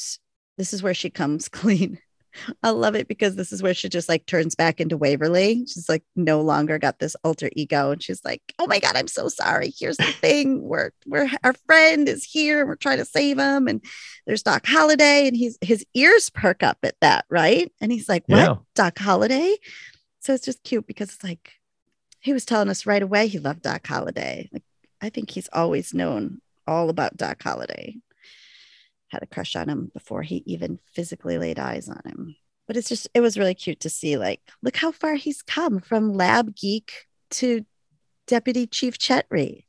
this is where she comes clean i love it because this is where she just like turns back into waverly she's like no longer got this alter ego and she's like oh my god i'm so sorry here's the thing we're we're our friend is here and we're trying to save him and there's doc holliday and he's his ears perk up at that right and he's like what yeah. doc holliday so it's just cute because it's like he was telling us right away he loved Doc Holliday. Like I think he's always known all about Doc Holliday. Had a crush on him before he even physically laid eyes on him. But it's just it was really cute to see like look how far he's come from lab geek to deputy chief Chetri.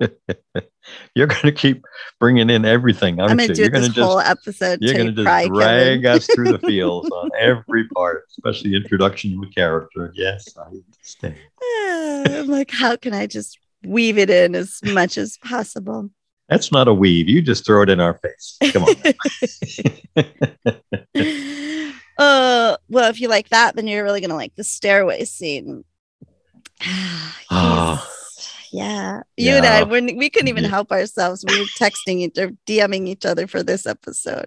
you're going to keep bringing in everything.
I'm going
to
do
you're
this just, whole episode.
You're going to just drag us through the fields on every part, especially introduction to a character. Yes, I understand.
I'm like, how can I just weave it in as much as possible?
That's not a weave. You just throw it in our face. Come on.
uh, well, if you like that, then you're really going to like the stairway scene. oh yeah. You yeah. and I, when we couldn't even help ourselves. We were texting each or DMing each other for this episode.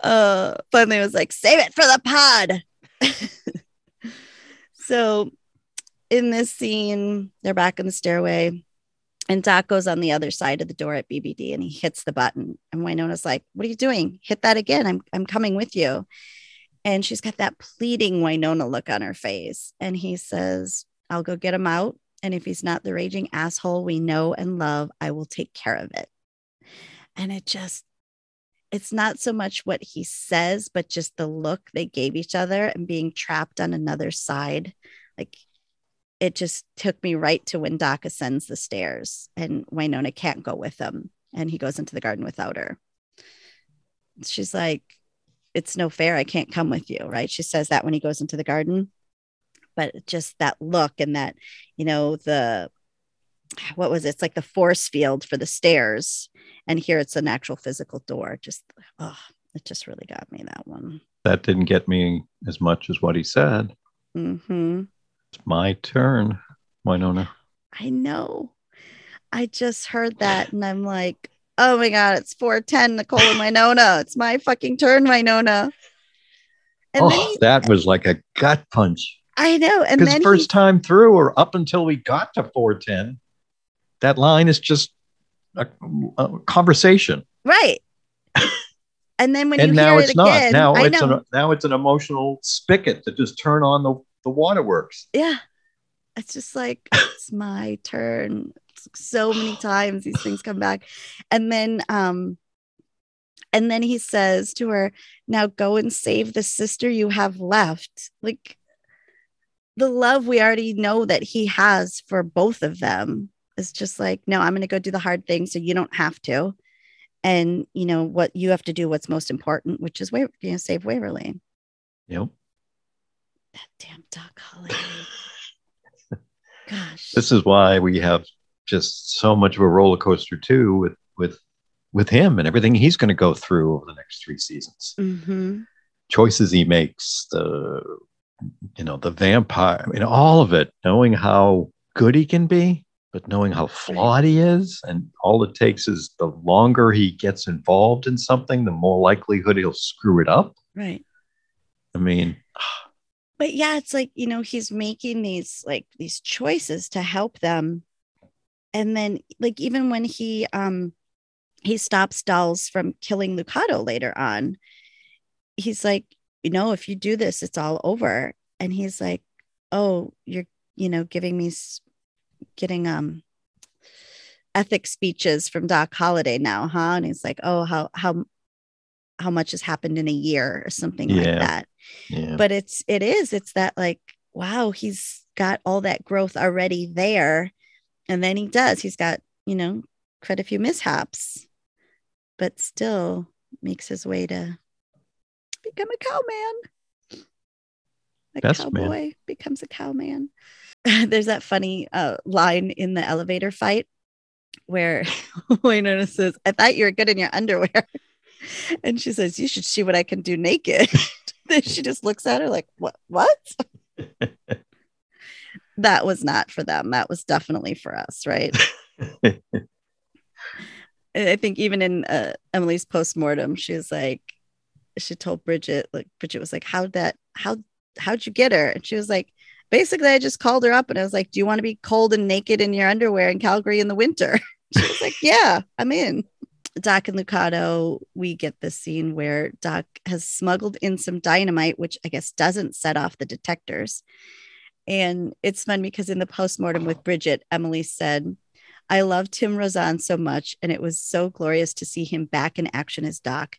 Uh, finally was like, save it for the pod. so in this scene, they're back in the stairway. And Doc goes on the other side of the door at BBD and he hits the button. And Wynonna's like, What are you doing? Hit that again. I'm I'm coming with you. And she's got that pleading Wynonna look on her face. And he says, I'll go get him out and if he's not the raging asshole we know and love, I will take care of it. And it just, it's not so much what he says, but just the look they gave each other and being trapped on another side. Like it just took me right to when Doc ascends the stairs and Wynonna can't go with him. And he goes into the garden without her. She's like, it's no fair. I can't come with you. Right. She says that when he goes into the garden but just that look and that you know the what was it? it's like the force field for the stairs and here it's an actual physical door just oh it just really got me that one
that didn't get me as much as what he said
mm-hmm.
It's my turn Wynonna
I know I just heard that and I'm like oh my god it's 410 Nicole and Wynonna it's my fucking turn Wynonna
and oh, he, that was like a gut punch
I know. And
then first he, time through, or up until we got to 410, that line is just a, a conversation.
Right. and then when and you now hear it's it not. Again,
now
I
it's
know.
an now it's an emotional spigot to just turn on the, the waterworks.
Yeah. It's just like it's my turn. so many times these things come back. And then um and then he says to her, now go and save the sister you have left. Like the love we already know that he has for both of them is just like, no, I'm going to go do the hard thing so you don't have to. And, you know, what you have to do, what's most important, which is, you know, save Waverly.
Yep.
That damn Doc Holliday. Gosh.
This is why we have just so much of a roller coaster too with with with him and everything he's going to go through over the next three seasons.
Mm-hmm.
Choices he makes, the you know, the vampire, I mean, all of it, knowing how good he can be, but knowing how flawed he is. And all it takes is the longer he gets involved in something, the more likelihood he'll screw it up.
Right.
I mean,
but yeah, it's like, you know, he's making these like these choices to help them. And then like even when he um he stops Dolls from killing Lucado later on, he's like, you know, if you do this, it's all over. And he's like, oh, you're, you know, giving me, getting, um, ethics speeches from Doc Holliday now, huh? And he's like, oh, how, how, how much has happened in a year or something yeah. like that. Yeah. But it's, it is, it's that like, wow, he's got all that growth already there. and then he does. He's got, you know, quite a few mishaps, but still makes his way to become a cowman. A
Best
cowboy
man.
becomes a cowman. There's that funny uh, line in the elevator fight where Wynonna says, I thought you were good in your underwear. And she says, You should see what I can do naked. then she just looks at her like, What? What? that was not for them. That was definitely for us, right? I think even in uh, Emily's postmortem, she was like, she told Bridget, like Bridget was like, "How'd that? How how'd you get her?" And she was like, "Basically, I just called her up and I was like, "Do you want to be cold and naked in your underwear in Calgary in the winter?" she was like, "Yeah, I'm in." Doc and Lucado, we get this scene where Doc has smuggled in some dynamite, which I guess doesn't set off the detectors. And it's fun because in the postmortem with Bridget, Emily said, I love Tim Rozon so much, and it was so glorious to see him back in action as Doc.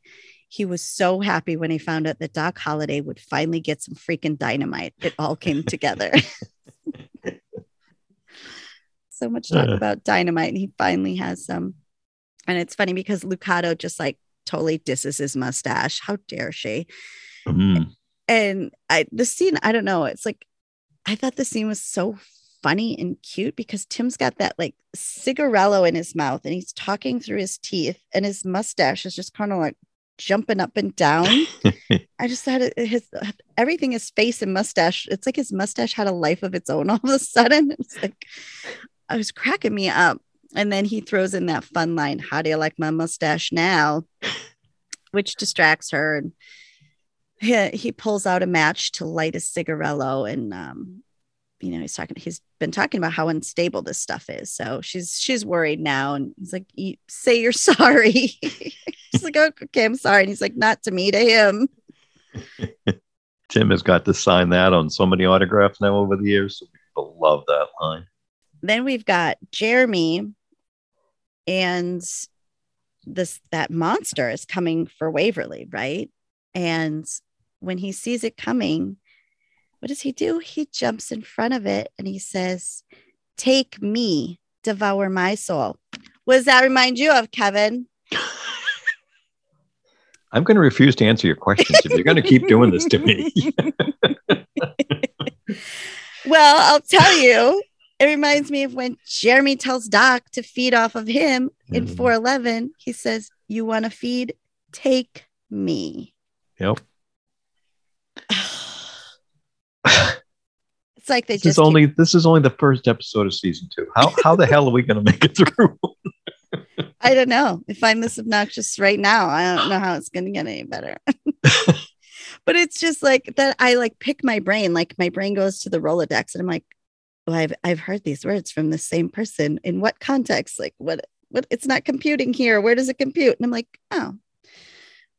He was so happy when he found out that Doc Holliday would finally get some freaking dynamite. It all came together. so much talk
Uh.
about dynamite, and he finally has some. And it's funny because Lucado just like totally disses his mustache. How dare she?
Mm.
and I the scene, I don't know. It's like I thought the scene was so funny and cute because Tim's got that like cigarello in his mouth and he's talking through his teeth and his mustache is just kind of like jumping up and down. I just thought it, his everything his face and mustache, it's like his mustache had a life of its own all of a sudden. It's like I was cracking me up. And then he throws in that fun line, How do you like my mustache now? Which distracts her. And he, he pulls out a match to light a cigarello and um you know he's talking he's been talking about how unstable this stuff is so she's she's worried now and he's like "You- say you're sorry she's like "Oh, okay i'm sorry and he's like not to me to him
Tim has got to sign that on so many autographs now over the years. So people love that line.
then we've got jeremy and this that monster is coming for waverly right? And when he sees it coming what does he do? He jumps in front of it and he says take me devour my soul. What does that remind you of kevin?
I'm going to refuse to answer your questions if you're going to keep doing this to me.
well i'll tell you it reminds me of when jeremy tells doc to feed off of him in
Mhm.
411 he says you want to feed take me
Yep.
it's like they
This
just
is
keep-
only this is only the first episode of season two. How how the hell are we going to make it through?
I don't know. If I'm this obnoxious right now, I don't know how it's going to get any better. but it's just like that. I like pick my brain, like my brain goes to the Rolodex, and I'm like, well, I've I've heard these words from the same person. In what context? Like what? What? It's not computing here. Where does it compute? And I'm like, oh,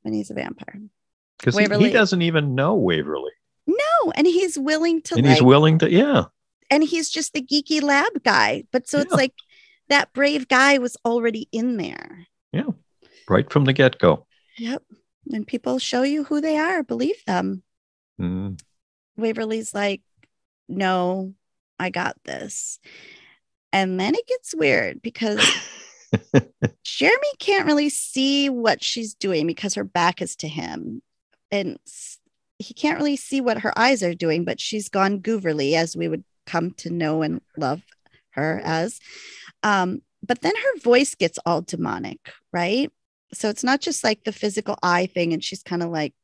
when he's a vampire.
Because he, he doesn't even know Waverly,
No, and he's willing to
and
like,
he's willing to. Yeah,
and he's just the geeky lab guy. But so it's like that brave guy was already in there.
yeah, right from the get go.
Yep. And people show you who they are, believe them.
Mm.
Waverly's like, no, I got this. And then it gets weird because Jeremy can't really see what she's doing because her back is to him. And he can't really see what her eyes are doing, but she's gone gooverly as we would come to know and love her as. Um, but then her voice gets all demonic, right? So it's not just like the physical eye thing, and she's kind of like,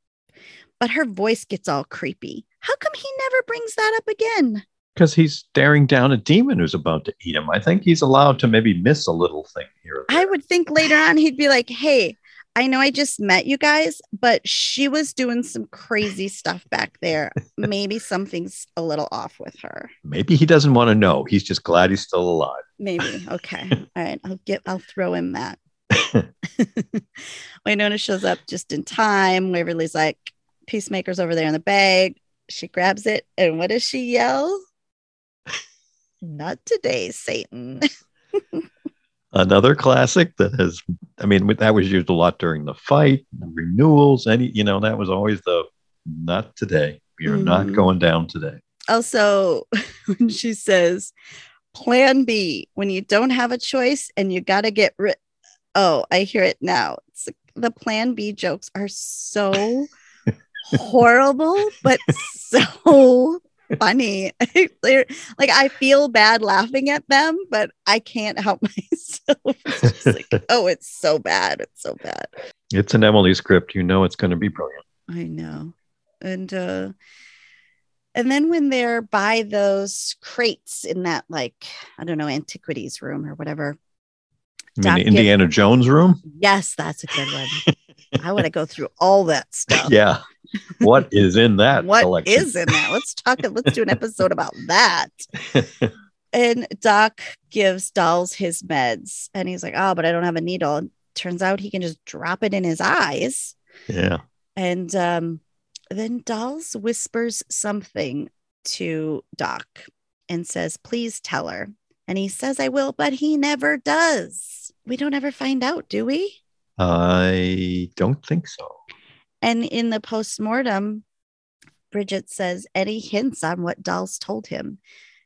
but her voice gets all creepy. How come he never brings that up again?
Because he's staring down a demon who's about to eat him. I think he's allowed to maybe miss a little thing here.
I would think later on he'd be like, hey, I know I just met you guys, but she was doing some crazy stuff back there. Maybe something's a little off with her.
Maybe he doesn't want to know. He's just glad he's still alive.
Maybe. Okay. All right. I'll get I'll throw him that. Wynonna shows up just in time. Waverly's like, Peacemaker's over there in the bag. She grabs it, and what does she yell? Not today, Satan.
Another classic that has, I mean, that was used a lot during the fight, the renewals, any, you know, that was always the not today. You're not
Mhm.
going down today.
Also, when she says, plan B when you don't have a choice and you got to get rid. Oh, I hear it now. It's the plan B jokes are so horrible, but so funny. Like I feel bad laughing at them, but I can't help myself. It's like, oh, it's so bad. It's so bad.
It's an Emily script. You know it's going to be brilliant.
I know. And uh and then when they're by those crates in that like I don't know antiquities room or whatever.
I mean, Indiana Jones room?
Yes, that's a good one. I want to go through all that stuff.
Yeah. What is in that
What
collection?
is in that? Let's talk. Let's do an episode about that. and Doc gives Dolls his meds, and he's like, "Oh, but I don't have a needle." And turns out he can just drop it in his eyes.
yeah.
And um, then Dolls whispers something to Doc and says, "Please tell her." And he says, "I will," but he never does. We don't ever find out, do we?
I don't think so.
And in the postmortem, Bridget says, Eddie hints on what Dolls told him?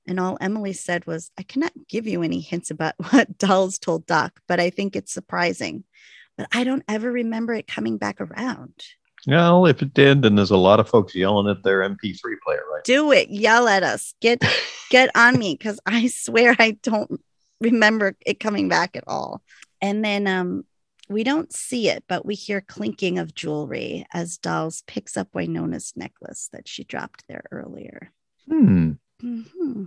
And all Emily said was, I cannot give you any hints about what Dolls told Doc, but I think it's surprising. But I don't ever remember it coming back around.
Well, if it did, then there's a lot of folks yelling at their MP3 player, right?
Do it. Yell at us. Get get on me because I swear I don't remember it coming back at all. And then um we don't see it, but we hear clinking of jewelry as Dolls picks up Wynonna's necklace that she dropped there earlier.
Hmm.
hmm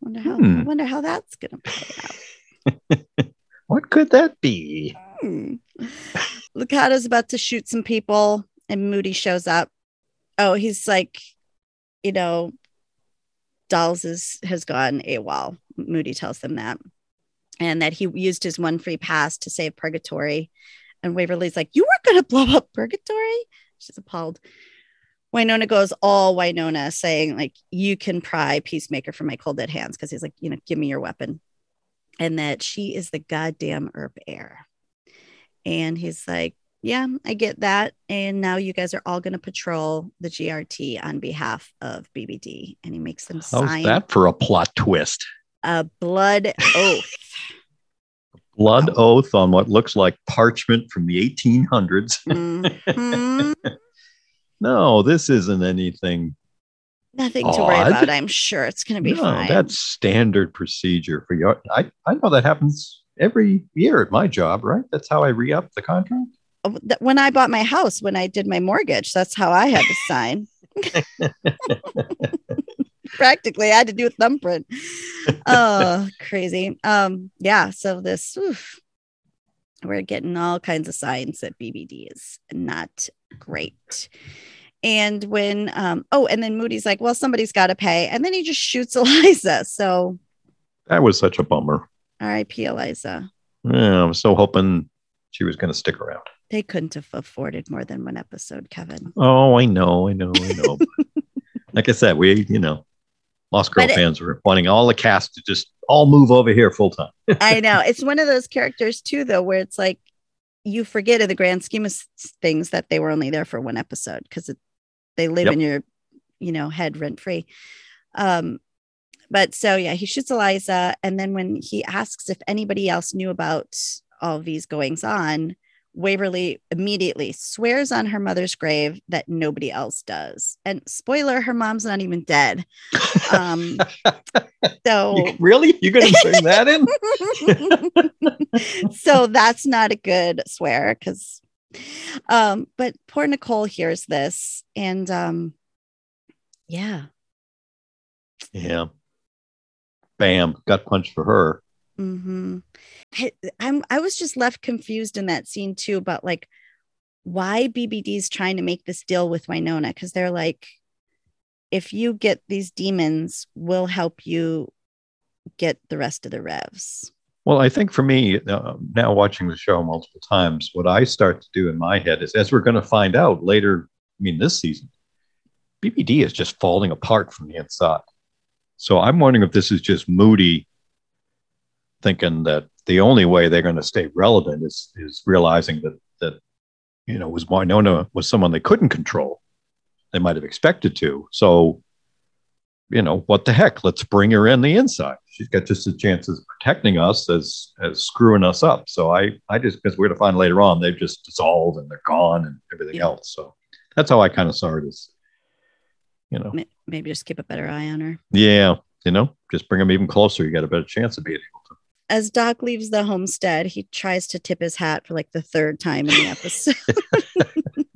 Wonder how
Hmm.
I wonder how that's gonna play out.
What could that be?
Hmm. Lucado's about to shoot some people, and Moody shows up. Oh, he's like, you know, Dolls is has gone AWOL. Moody tells them that. And that he used his one free pass to save Purgatory. And Waverly's like, You weren't gonna blow up Purgatory? She's appalled. Wynonna goes all Wynonna, saying, like, you can pry Peacemaker from my cold dead hands, because he's like, you know, give me your weapon. And that she is the goddamn Earp heir. And he's like, Yeah, I get that. And now you guys are all going to patrol the GRT on behalf of BBD. And he makes them
How's
sign
that for a plot twist?
A blood oath.
Blood oath on what looks like parchment from the 1800s.
Mhm.
No, this isn't anything.
Nothing to worry about. I'm sure it's going to be
no,
fine.
that's standard procedure for your. I, I know that happens every year at my job, right? That's how I re up the contract.
Oh, when I bought my house, when I did my mortgage, that's how I had to sign. Practically, I had to do a thumbprint. Oh, crazy. Um, yeah. So this, oof, we're getting all kinds of signs that BBD is not great. And when, um, oh, and then Moody's like, well, somebody's got to pay, and then he just shoots Eliza. So,
That was such a bummer.
R.I.P. Eliza.
Yeah, I was so hoping she was going to stick around.
They couldn't have afforded more than one episode, Kevin.
Oh, I know, I know, I know. like I said, we, you know, Lost Girl
But it-
fans were wanting all the cast to just all move over here full time.
I know. It's one of those characters too, though, where it's like you forget in the grand scheme of things that they were only there for one episode because they live
Yep.
in your, you know, head rent free. Um, but so yeah, he shoots Eliza, and then when he asks if anybody else knew about all these goings on, Waverly immediately swears on her mother's grave that nobody else does. And spoiler, her mom's not even dead. Um, so
You- really? You're going to bring that in?
so that's not a good swear because um but poor nicole hears this and um yeah
yeah. Bam. Gut punch for her.
Hmm I, i'm i was just left confused in that scene too about like why bbd's trying to make this deal with wynonna because they're like if you get these demons we'll help you get the rest of the revs
Well, I think for me, uh, now watching the show multiple times, what I start to do in my head is, as we're going to find out later, I mean, this season, BBD is just falling apart from the inside. So I'm wondering if this is just Moody thinking that the only way they're going to stay relevant is is realizing that that you know was Wynonna was someone they couldn't control. They might have expected to. So you know, what the heck? Let's bring her in the inside. She's got just as chances of protecting us as as screwing us up. So I I just because we're to find later on they've just dissolved and they're gone and everything
Yeah.
else. So that's how I kind of saw it as, you know,
Maybe just keep a better eye on her.
yeah, you know, just bring them even closer. You got a better chance of being able to.
As Doc leaves the homestead, he tries to tip his hat for like the third time in the episode.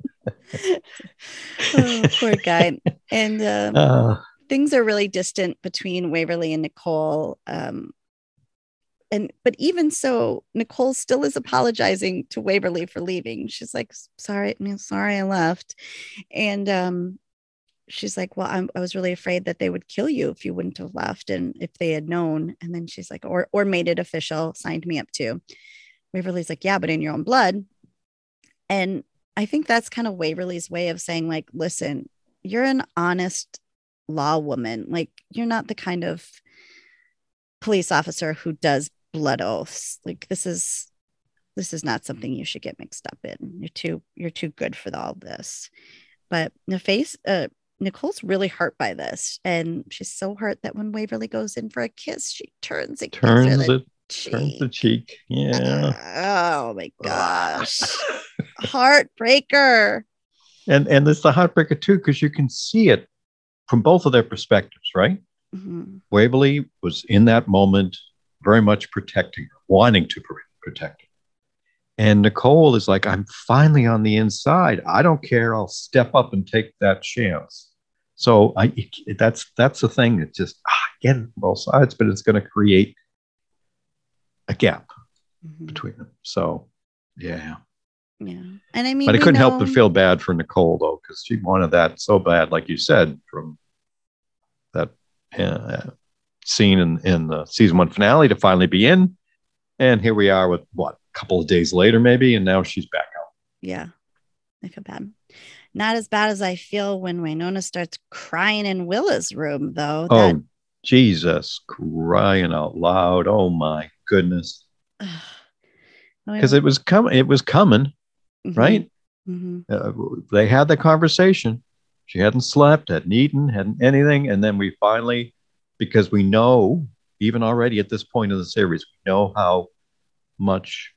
oh, poor guy. And um,
Uh,
things are really distant between Waverly and Nicole. Um, and but even so, Nicole still is apologizing to Waverly for leaving. She's like, "Sorry, I'm sorry I left," and um, she's like, "Well, I'm, I was really afraid that they would kill you if you wouldn't have left, and if they had known." And then she's like, "Or or made it official, signed me up too." Waverly's like, "Yeah, but in your own blood," and I think that's kind of Waverly's way of saying, like, listen, you're an honest law woman. Like, you're not the kind of police officer who does blood oaths. Like, this is this is not something you should get mixed up in. You're too you're too good for all this. But the face uh Nicole's really hurt by this, and she's so hurt that when Waverly goes in for a kiss, she turns and
turns it, turns the
cheek.
Yeah.
Oh my gosh. Heartbreaker.
and and it's the heartbreaker too because you can see it from both of their perspectives right
Mhm.
waverly was in that moment very much protecting her wanting to protect her and nicole is like i'm finally on the inside i don't care i'll step up and take that chance so i that's that's the thing that just ah, get both sides but it's going to create a gap
Mhm.
between them so yeah
Yeah. And I mean,
but I couldn't help but feel bad for Nicole though, because she wanted that so bad, like you said, from that uh, scene in, in the season one finale to finally be in. And here we are with what, couple of days later, maybe, and now she's back out.
Yeah. I feel bad. Not as bad as I feel when Wynonna starts crying in Willa's room, though.
Oh, Jesus, crying out loud. Oh my goodness. Because it was coming, it was coming,
Mhm.
right?
Mhm.
Uh, they had the conversation. She hadn't slept, hadn't eaten, hadn't anything. And then we finally, because we know, even already at this point in the series, we know how much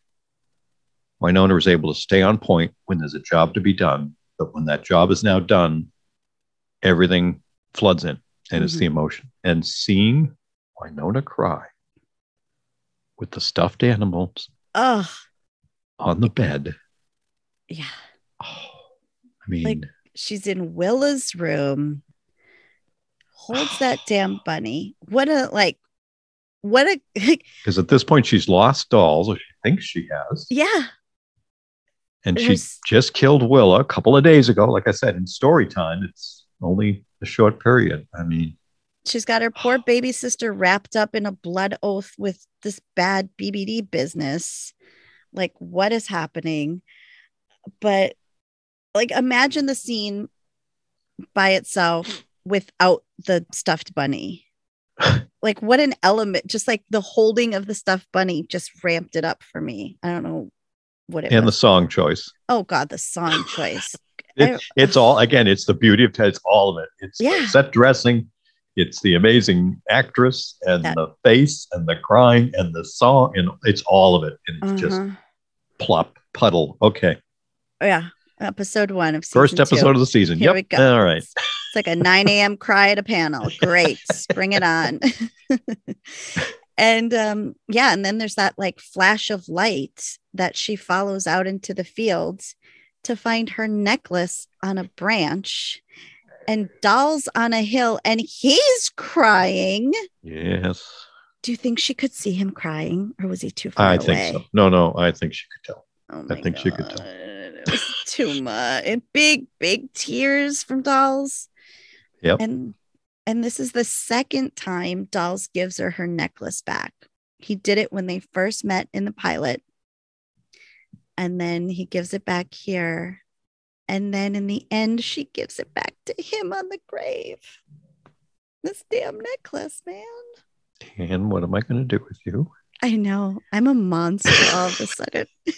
Wynonna is able to stay on point when there's a job to be done. But when that job is now done, everything floods in and it's the mm-hmm. emotion. And seeing Wynonna cry with the stuffed animals
Oh,
on the bed.
yeah.
Oh, I mean,
Like- She's in Willa's room, holds that damn bunny. What a, like, what a,
because at this point she's lost dolls, or she thinks she has,
yeah.
And she
There's-
just killed Willa a couple of days ago. Like I said, in story time, it's only a short period. I mean,
She's got her poor baby sister wrapped up in a blood oath with this bad BBD business. Like, what is happening? But, like, imagine the scene by itself without the stuffed bunny. like, what an element! Just like the holding of the stuffed bunny just ramped it up for me. I don't know what it
and the song choice.
oh, God, the song choice.
It, it's all again. It's the beauty of Ted. It's all of it. It's
Yeah.
set dressing. It's the amazing actress and
That-
the face and the crying and the song and it's all of it. And it's just
Uh-huh.
plop puddle. Okay,
yeah. Episode one of
first
season two.
episode of the season.
Here
yep.
we go.
All right.
It's, it's like a 9 a.m. cry at a panel. Great. Bring it on. and um, yeah, and then there's that like flash of light that she follows out into the fields to find her necklace on a branch and dolls on a hill, and he's crying.
Yes,
Do you think she could see him crying, or was he too far
I
away?
think so. No, no, I think she could tell.
Oh
I think she could tell.
It was too much. And big, big tears from Dolls.
Yep.
And and this is the second time Dolls gives her her necklace back. He did it when they first met in the pilot. And then he gives it back here. And then in the end, she gives it back to him on the grave. This damn necklace, man.
And what am I going to do with you?
I know. I'm a monster all of a sudden.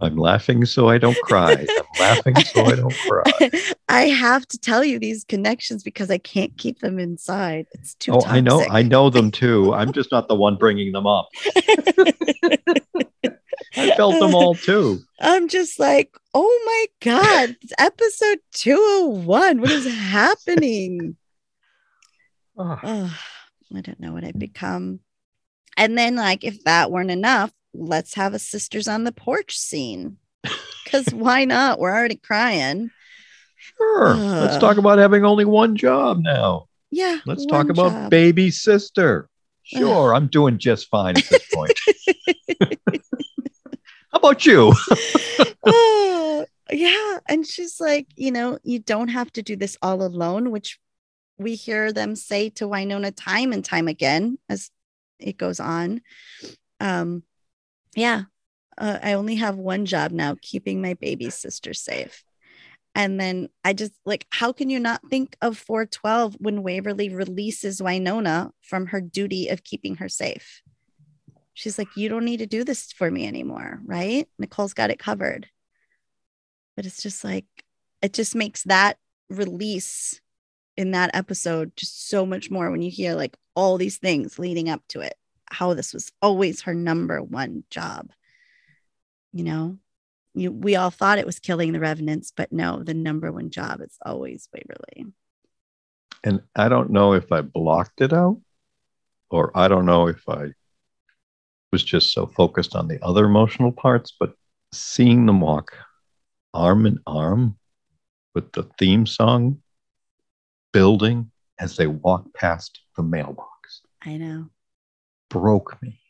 I'm laughing so I don't cry. I'm laughing so I don't cry.
I have to tell you these connections because I can't keep them inside. It's too.
Oh, I know. I know them too. I'm just not the one bringing them up. I felt them all too.
I'm just like, oh my god, it's episode 201. What is happening?
Oh,
oh, I don't know what I've become. And then, like, if that weren't enough, let's have a sisters on the porch scene. Because why not? We're already crying.
sure. Let's talk about having only one job now.
Yeah.
Let's talk about
job.
baby sister. Sure, I'm doing just fine at this point. How about you?
oh, yeah. And she's like, you know, you don't have to do this all alone, which we hear them say to Wynonna time and time again as it goes on. Um, yeah, uh, I only have one job now, keeping my baby sister safe. And then I just like, how can you not think of 412 when Waverly releases Wynonna from her duty of keeping her safe? She's like, you don't need to do this for me anymore, right? Nicole's got it covered. But it's just like, it just makes that release in that episode just so much more when you hear like all these things leading up to it, how this was always her number one job. You know, you, we all thought it was killing the revenants, but no, the number one job is always Waverly.
And I don't know if I blocked it out or I don't know if I was just so focused on the other emotional parts, but seeing them walk arm in arm with the theme song building as they walk past the mailbox
I know.
Broke me.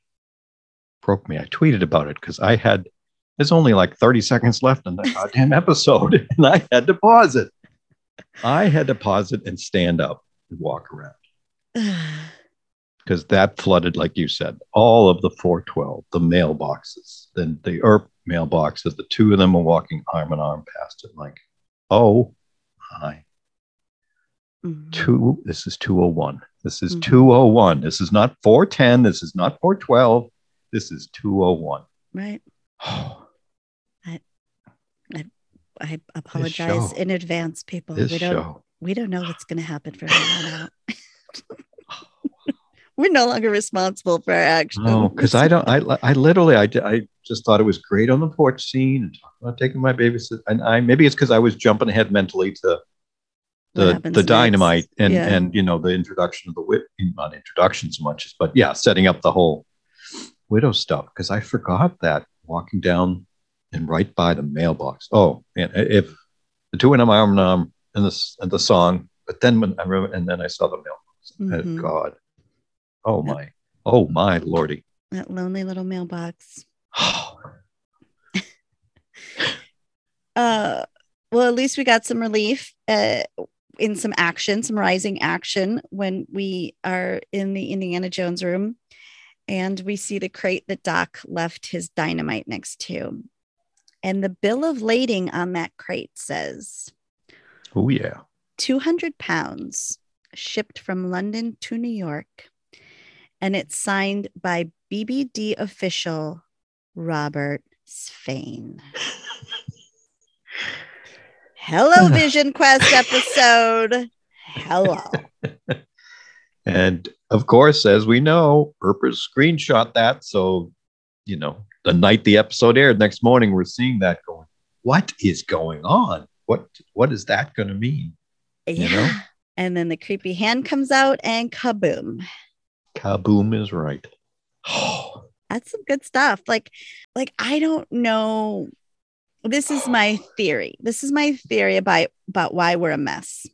Broke me. I tweeted about it because I had, there's only like 30 seconds left in the goddamn episode, and I had to pause it. I had to pause it and stand up and walk around because that flooded, like you said, all of the 412, the mailboxes, then the Earp mailboxes, the two of them are walking arm in arm past it, like, oh my,
Mhm.
two, this is 201. This is
Mhm.
201. This is not 410. This is not 412. This is 201.
Right.
Oh,
I apologize
show.
in advance, people.
this
we don't
show.
we don't know what's going to happen from here on out. We're no longer responsible for our actions.
No, because I don't. I I literally I, I just thought it was great on the porch scene and talking about taking my babysit. And I maybe it's because I was jumping ahead mentally to The the
next.
dynamite and
Yeah.
and you know the introduction of the wit not introduction so much as but yeah setting up the whole widow stuff because I forgot that walking down and right by the mailbox. Oh, and if the two in my arm in this and the song, but then when I remember and then I saw the mailbox. Oh, God. Oh my. Oh my lordy.
that lonely little mailbox. Uh, well, at least we got some relief uh, in some action, some rising action when we are in the Indiana Jones room and we see the crate that Doc left his dynamite next to. And the bill of lading on that crate says
oh yeah.
200 pounds shipped from London to New York. And it's signed by BBD official Robert Svane. Hello, Vision Quest episode. Hello.
And of course, as we know, Earpers screenshot that. So, you know, the night the episode aired, next morning, we're seeing that going, what is going on? What what is that going to mean?
Yeah.
know?
And then the creepy hand comes out and kaboom.
Kaboom is right. Oh,
That's some good stuff. Like, like I don't know. This is my theory. This is my theory about about why we're a mess.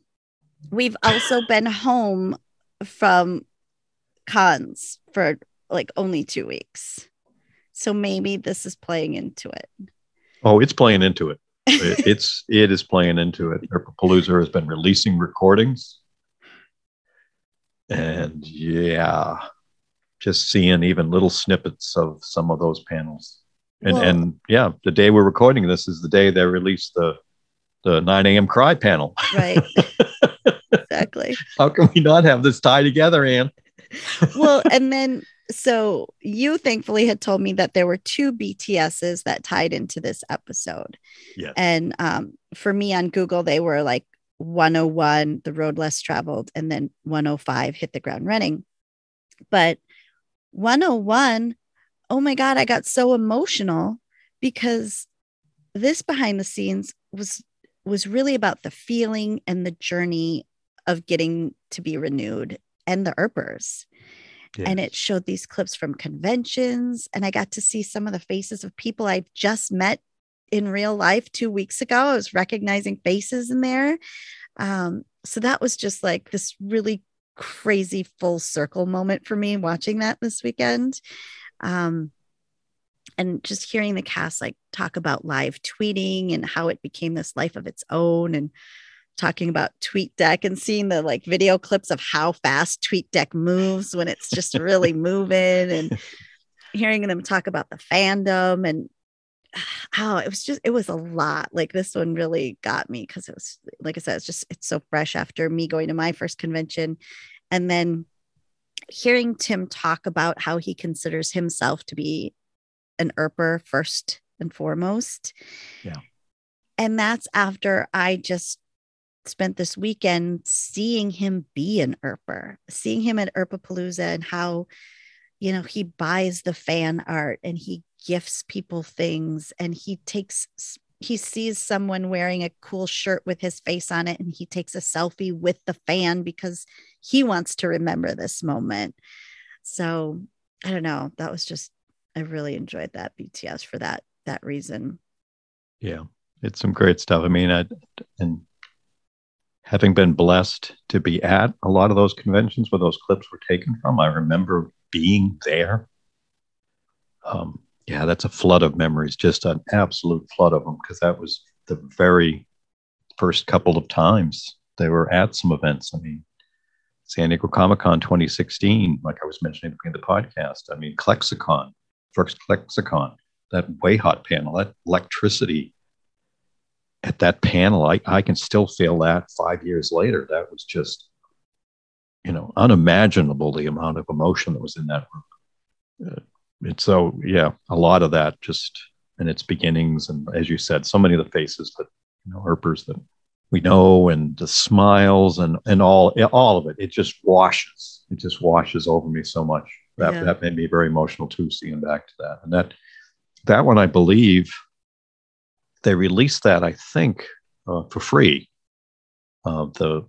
We've also been home from cons for like only two weeks. So maybe this is playing into it.
oh, it's playing into it. It- it's it is playing into it. Palooza has been releasing recordings. And yeah, just seeing even little snippets of some of those panels. And
Well-
and yeah, the day we're recording this is the day they released the the 9 a.m. cry panel.
Right. exactly.
How can we not have this tie together, Anne?
well, and then so you thankfully had told me that there were two BTSs that tied into this episode.
Yes.
And um, for me on Google, they were like 101, the road less traveled, and then 105, hit the ground running. But 101, oh my God, I got so emotional because this behind the scenes was was really about the feeling and the journey of getting to be renewed and the Earpers. Yes. And it showed these clips from conventions. And I got to see some of the faces of people I've just met in real life two weeks ago. I was recognizing faces in there. Um, so that was just like this really crazy full circle moment for me watching that this weekend. Um, and just hearing the cast like talk about live tweeting and how it became this life of its own and talking about TweetDeck and seeing the like video clips of how fast TweetDeck moves when it's just really moving and hearing them talk about the fandom and oh it was just it was a lot. Like this one really got me because it was like i said it's just it's so fresh after me going to my first convention. And then hearing tim talk about how he considers himself to be an Earper first and foremost.
Yeah.
And that's after i just spent this weekend seeing him be an Earper, seeing him at Earpapalooza and how, you know, he buys the fan art and he gifts people things and he takes he sees someone wearing a cool shirt with his face on it and he takes a selfie with the fan because he wants to remember this moment. So, I don't know, that was just I really enjoyed that BTS for that that reason.
Yeah. It's some great stuff. I mean, I, and having been blessed to be at a lot of those conventions where those clips were taken from, I remember being there. Um, yeah, that's a flood of memories, just an absolute flood of them, because that was the very first couple of times they were at some events. I mean, San Diego Comic Con 2016, like I was mentioning in the podcast. I mean, ClexaCon, first ClexaCon, that Wayhaught panel, that electricity at that panel, I, I can still feel that five years later. That was just, you know, unimaginable the amount of emotion that was in that room. Uh, and so, yeah, a lot of that just in its beginnings. And as you said, so many of the faces that, you know, Earpers that we know and the smiles and, and all, all of it, it just washes, it just washes over me so much. That, yeah. that made me very emotional too, seeing back to that. And that, that one, I believe, they released that, I think, uh, for free. Uh, the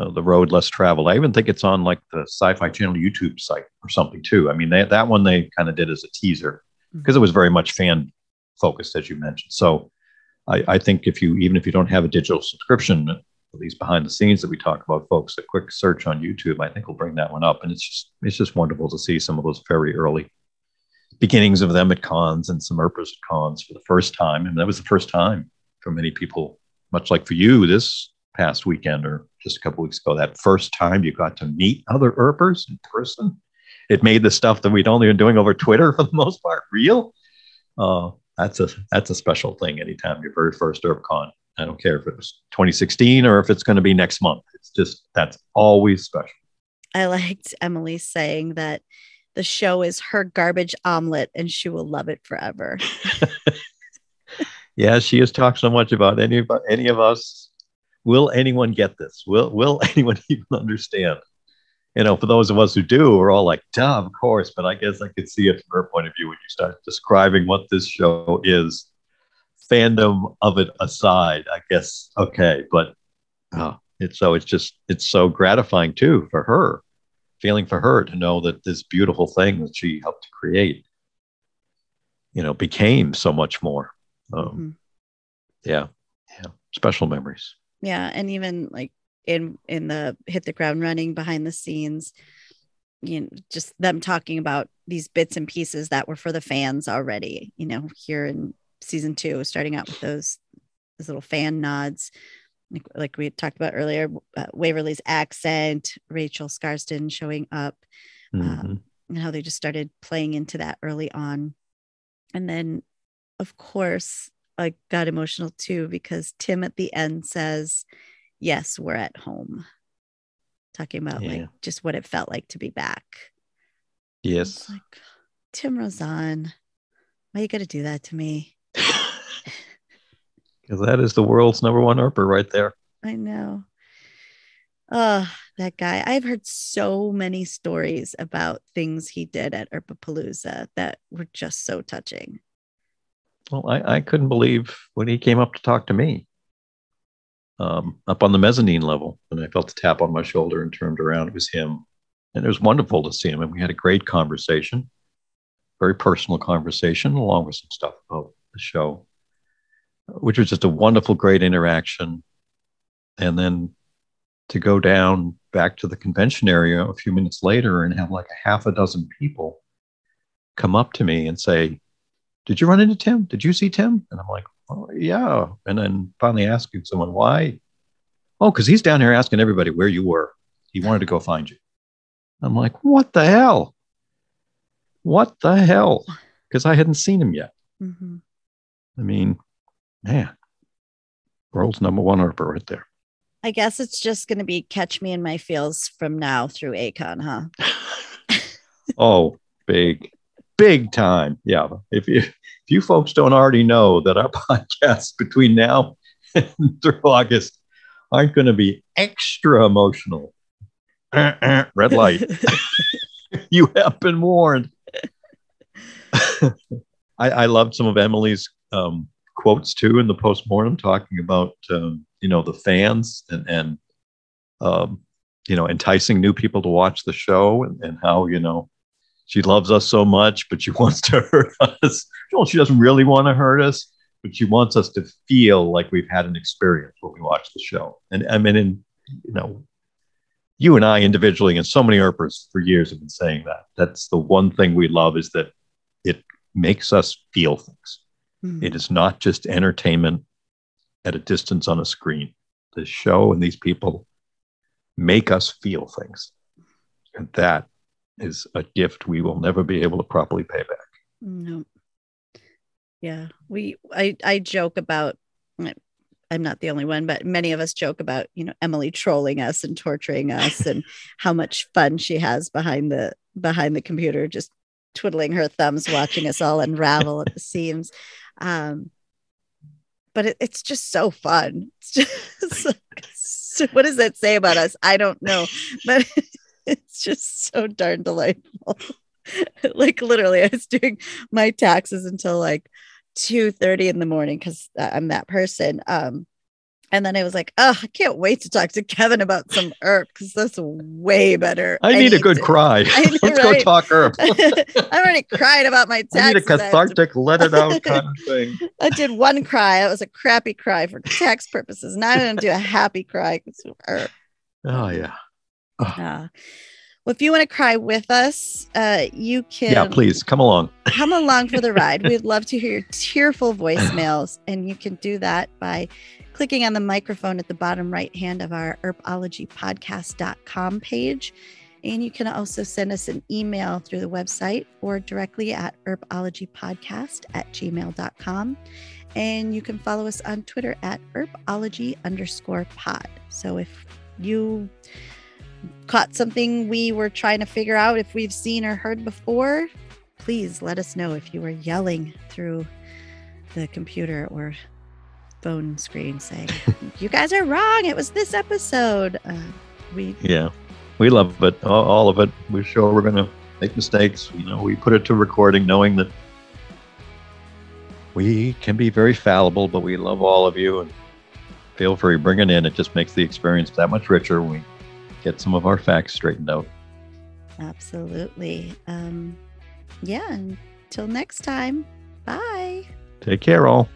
uh, the road less traveled. I even think it's on like the Syfy Channel YouTube site or something too. I mean, they, that one they kind of did as a teaser because mm-hmm. it was very much fan focused, as you mentioned. So I, I, think if you even if you don't have a digital subscription, at least behind the scenes that we talk about, folks, a quick search on YouTube, I think will bring that one up, and it's just it's just wonderful to see some of those very early beginnings of them at cons and some Earpers at cons for the first time. And that was the first time for many people, much like for you this past weekend or just a couple weeks ago, that first time you got to meet other Earpers in person. It made the stuff that we'd only been doing over Twitter for the most part real. Uh, that's a that's a special thing anytime your very first EarpCon. I don't care if it was 2016 or if it's going to be next month. It's just that's always special.
I liked Emily saying that the show is her garbage omelet and she will love it forever.
yeah, she has talked so much about any any of us. Will anyone get this? Will will anyone even understand? You know, for those of us who do, we're all like, duh, of course. But I guess I could see it from her point of view when you start describing what this show is. Fandom of it aside, I guess okay, but oh, it's so it's just it's so gratifying too for her feeling for her to know that this beautiful thing that she helped to create, you know, became so much more. Um, mm-hmm. Yeah, yeah, special memories.
Yeah, and even like in in the hit the ground running behind the scenes, you know, just them talking about these bits and pieces that were for the fans already. You know, here in season two, starting out with those those little fan nods like, like we talked about earlier, uh, Waverly's accent, Rachel Skarsten showing up, mm-hmm. um, and how they just started playing into that early on. And then, of course, I got emotional too because Tim at the end says, Yes, we're at home. Talking about yeah. like just what it felt like to be back.
Yes.
Like, Tim Rozon, why you got to do that to me?
Because that is the world's number one Earper right there.
I know. Oh, that guy. I've heard so many stories about things he did at Earpapalooza that were just so touching.
Well, I, I couldn't believe when he came up to talk to me um, up on the mezzanine level. And I felt a tap on my shoulder and turned around. It was him. And it was wonderful to see him. And we had a great conversation, very personal conversation, along with some stuff about the show, which was just a wonderful, great interaction. And then to go down back to the convention area a few minutes later and have like a half a dozen people come up to me and say, Did you run into Tim? Did you see Tim? And I'm like, Oh, yeah. And then finally asking someone, Why? Oh, because he's down here asking everybody where you were. He wanted to go find you. I'm like, What the hell? What the hell? Because I hadn't seen him yet. Mm-hmm. I mean, man, world's number one Earper right there.
I guess it's just going to be catch me in my feels from now through EarpCon, huh?
oh, big, big time. Yeah. If you, if you folks don't already know that our podcasts between now and through August aren't going to be extra emotional, red light. you have been warned. I, I loved some of Emily's um, quotes too in the postmortem talking about um, you know the fans and and um, you know enticing new people to watch the show and, and how you know she loves us so much but she wants to hurt us well she doesn't really want to hurt us but she wants us to feel like we've had an experience when we watch the show and i mean in you know you and i individually and so many Earpers for years have been saying that that's the one thing we love is that it makes us feel things mm-hmm. it is not just entertainment at a distance on a screen. The show and these people make us feel things. And that is a gift we will never be able to properly pay back.
No. Yeah. We I I joke about I'm not the only one, but many of us joke about, you know, Emily trolling us and torturing us and how much fun she has behind the behind the computer, just twiddling her thumbs, watching us all unravel at the seams. Um, but it, it's just so fun. It's just so, what does that say about us? I don't know, but it's just so darn delightful. like literally, I was doing my taxes until like two thirty in the morning because I'm that person. Um, and then I was like, oh, I can't wait to talk to Kevin about some Earp because that's way better.
I, I need, need, a good to, cry. I, Let's right? go talk Earp.
I already cried about my taxes.
I need a cathartic, let it out kind of thing.
I did one cry. It was a crappy cry for tax purposes. Now I'm going to do a happy cry.
Oh, yeah.
Uh, well, if you want to cry with us, uh, you can.
Yeah, please come along.
come along for the ride. We'd love to hear your tearful voicemails, and you can do that by clicking on the microphone at the bottom right hand of our earpologypodcast.com page. And you can also send us an email through the website or directly at erpologypodcast at gmail.com. And you can follow us on Twitter at earpology underscore pod. So if you caught something we were trying to figure out if we've seen or heard before, please let us know if you were yelling through the computer or phone screen saying, "You guys are wrong. It was this episode." Uh, we
yeah, we love it. All, all of it. We're sure we're gonna make mistakes. You know, we put it to recording, knowing that we can be very fallible, but we love all of you and feel free bring it in. It just makes the experience that much richer. We get some of our facts straightened out.
Absolutely. Um, yeah. Until next time. Bye.
Take care, all.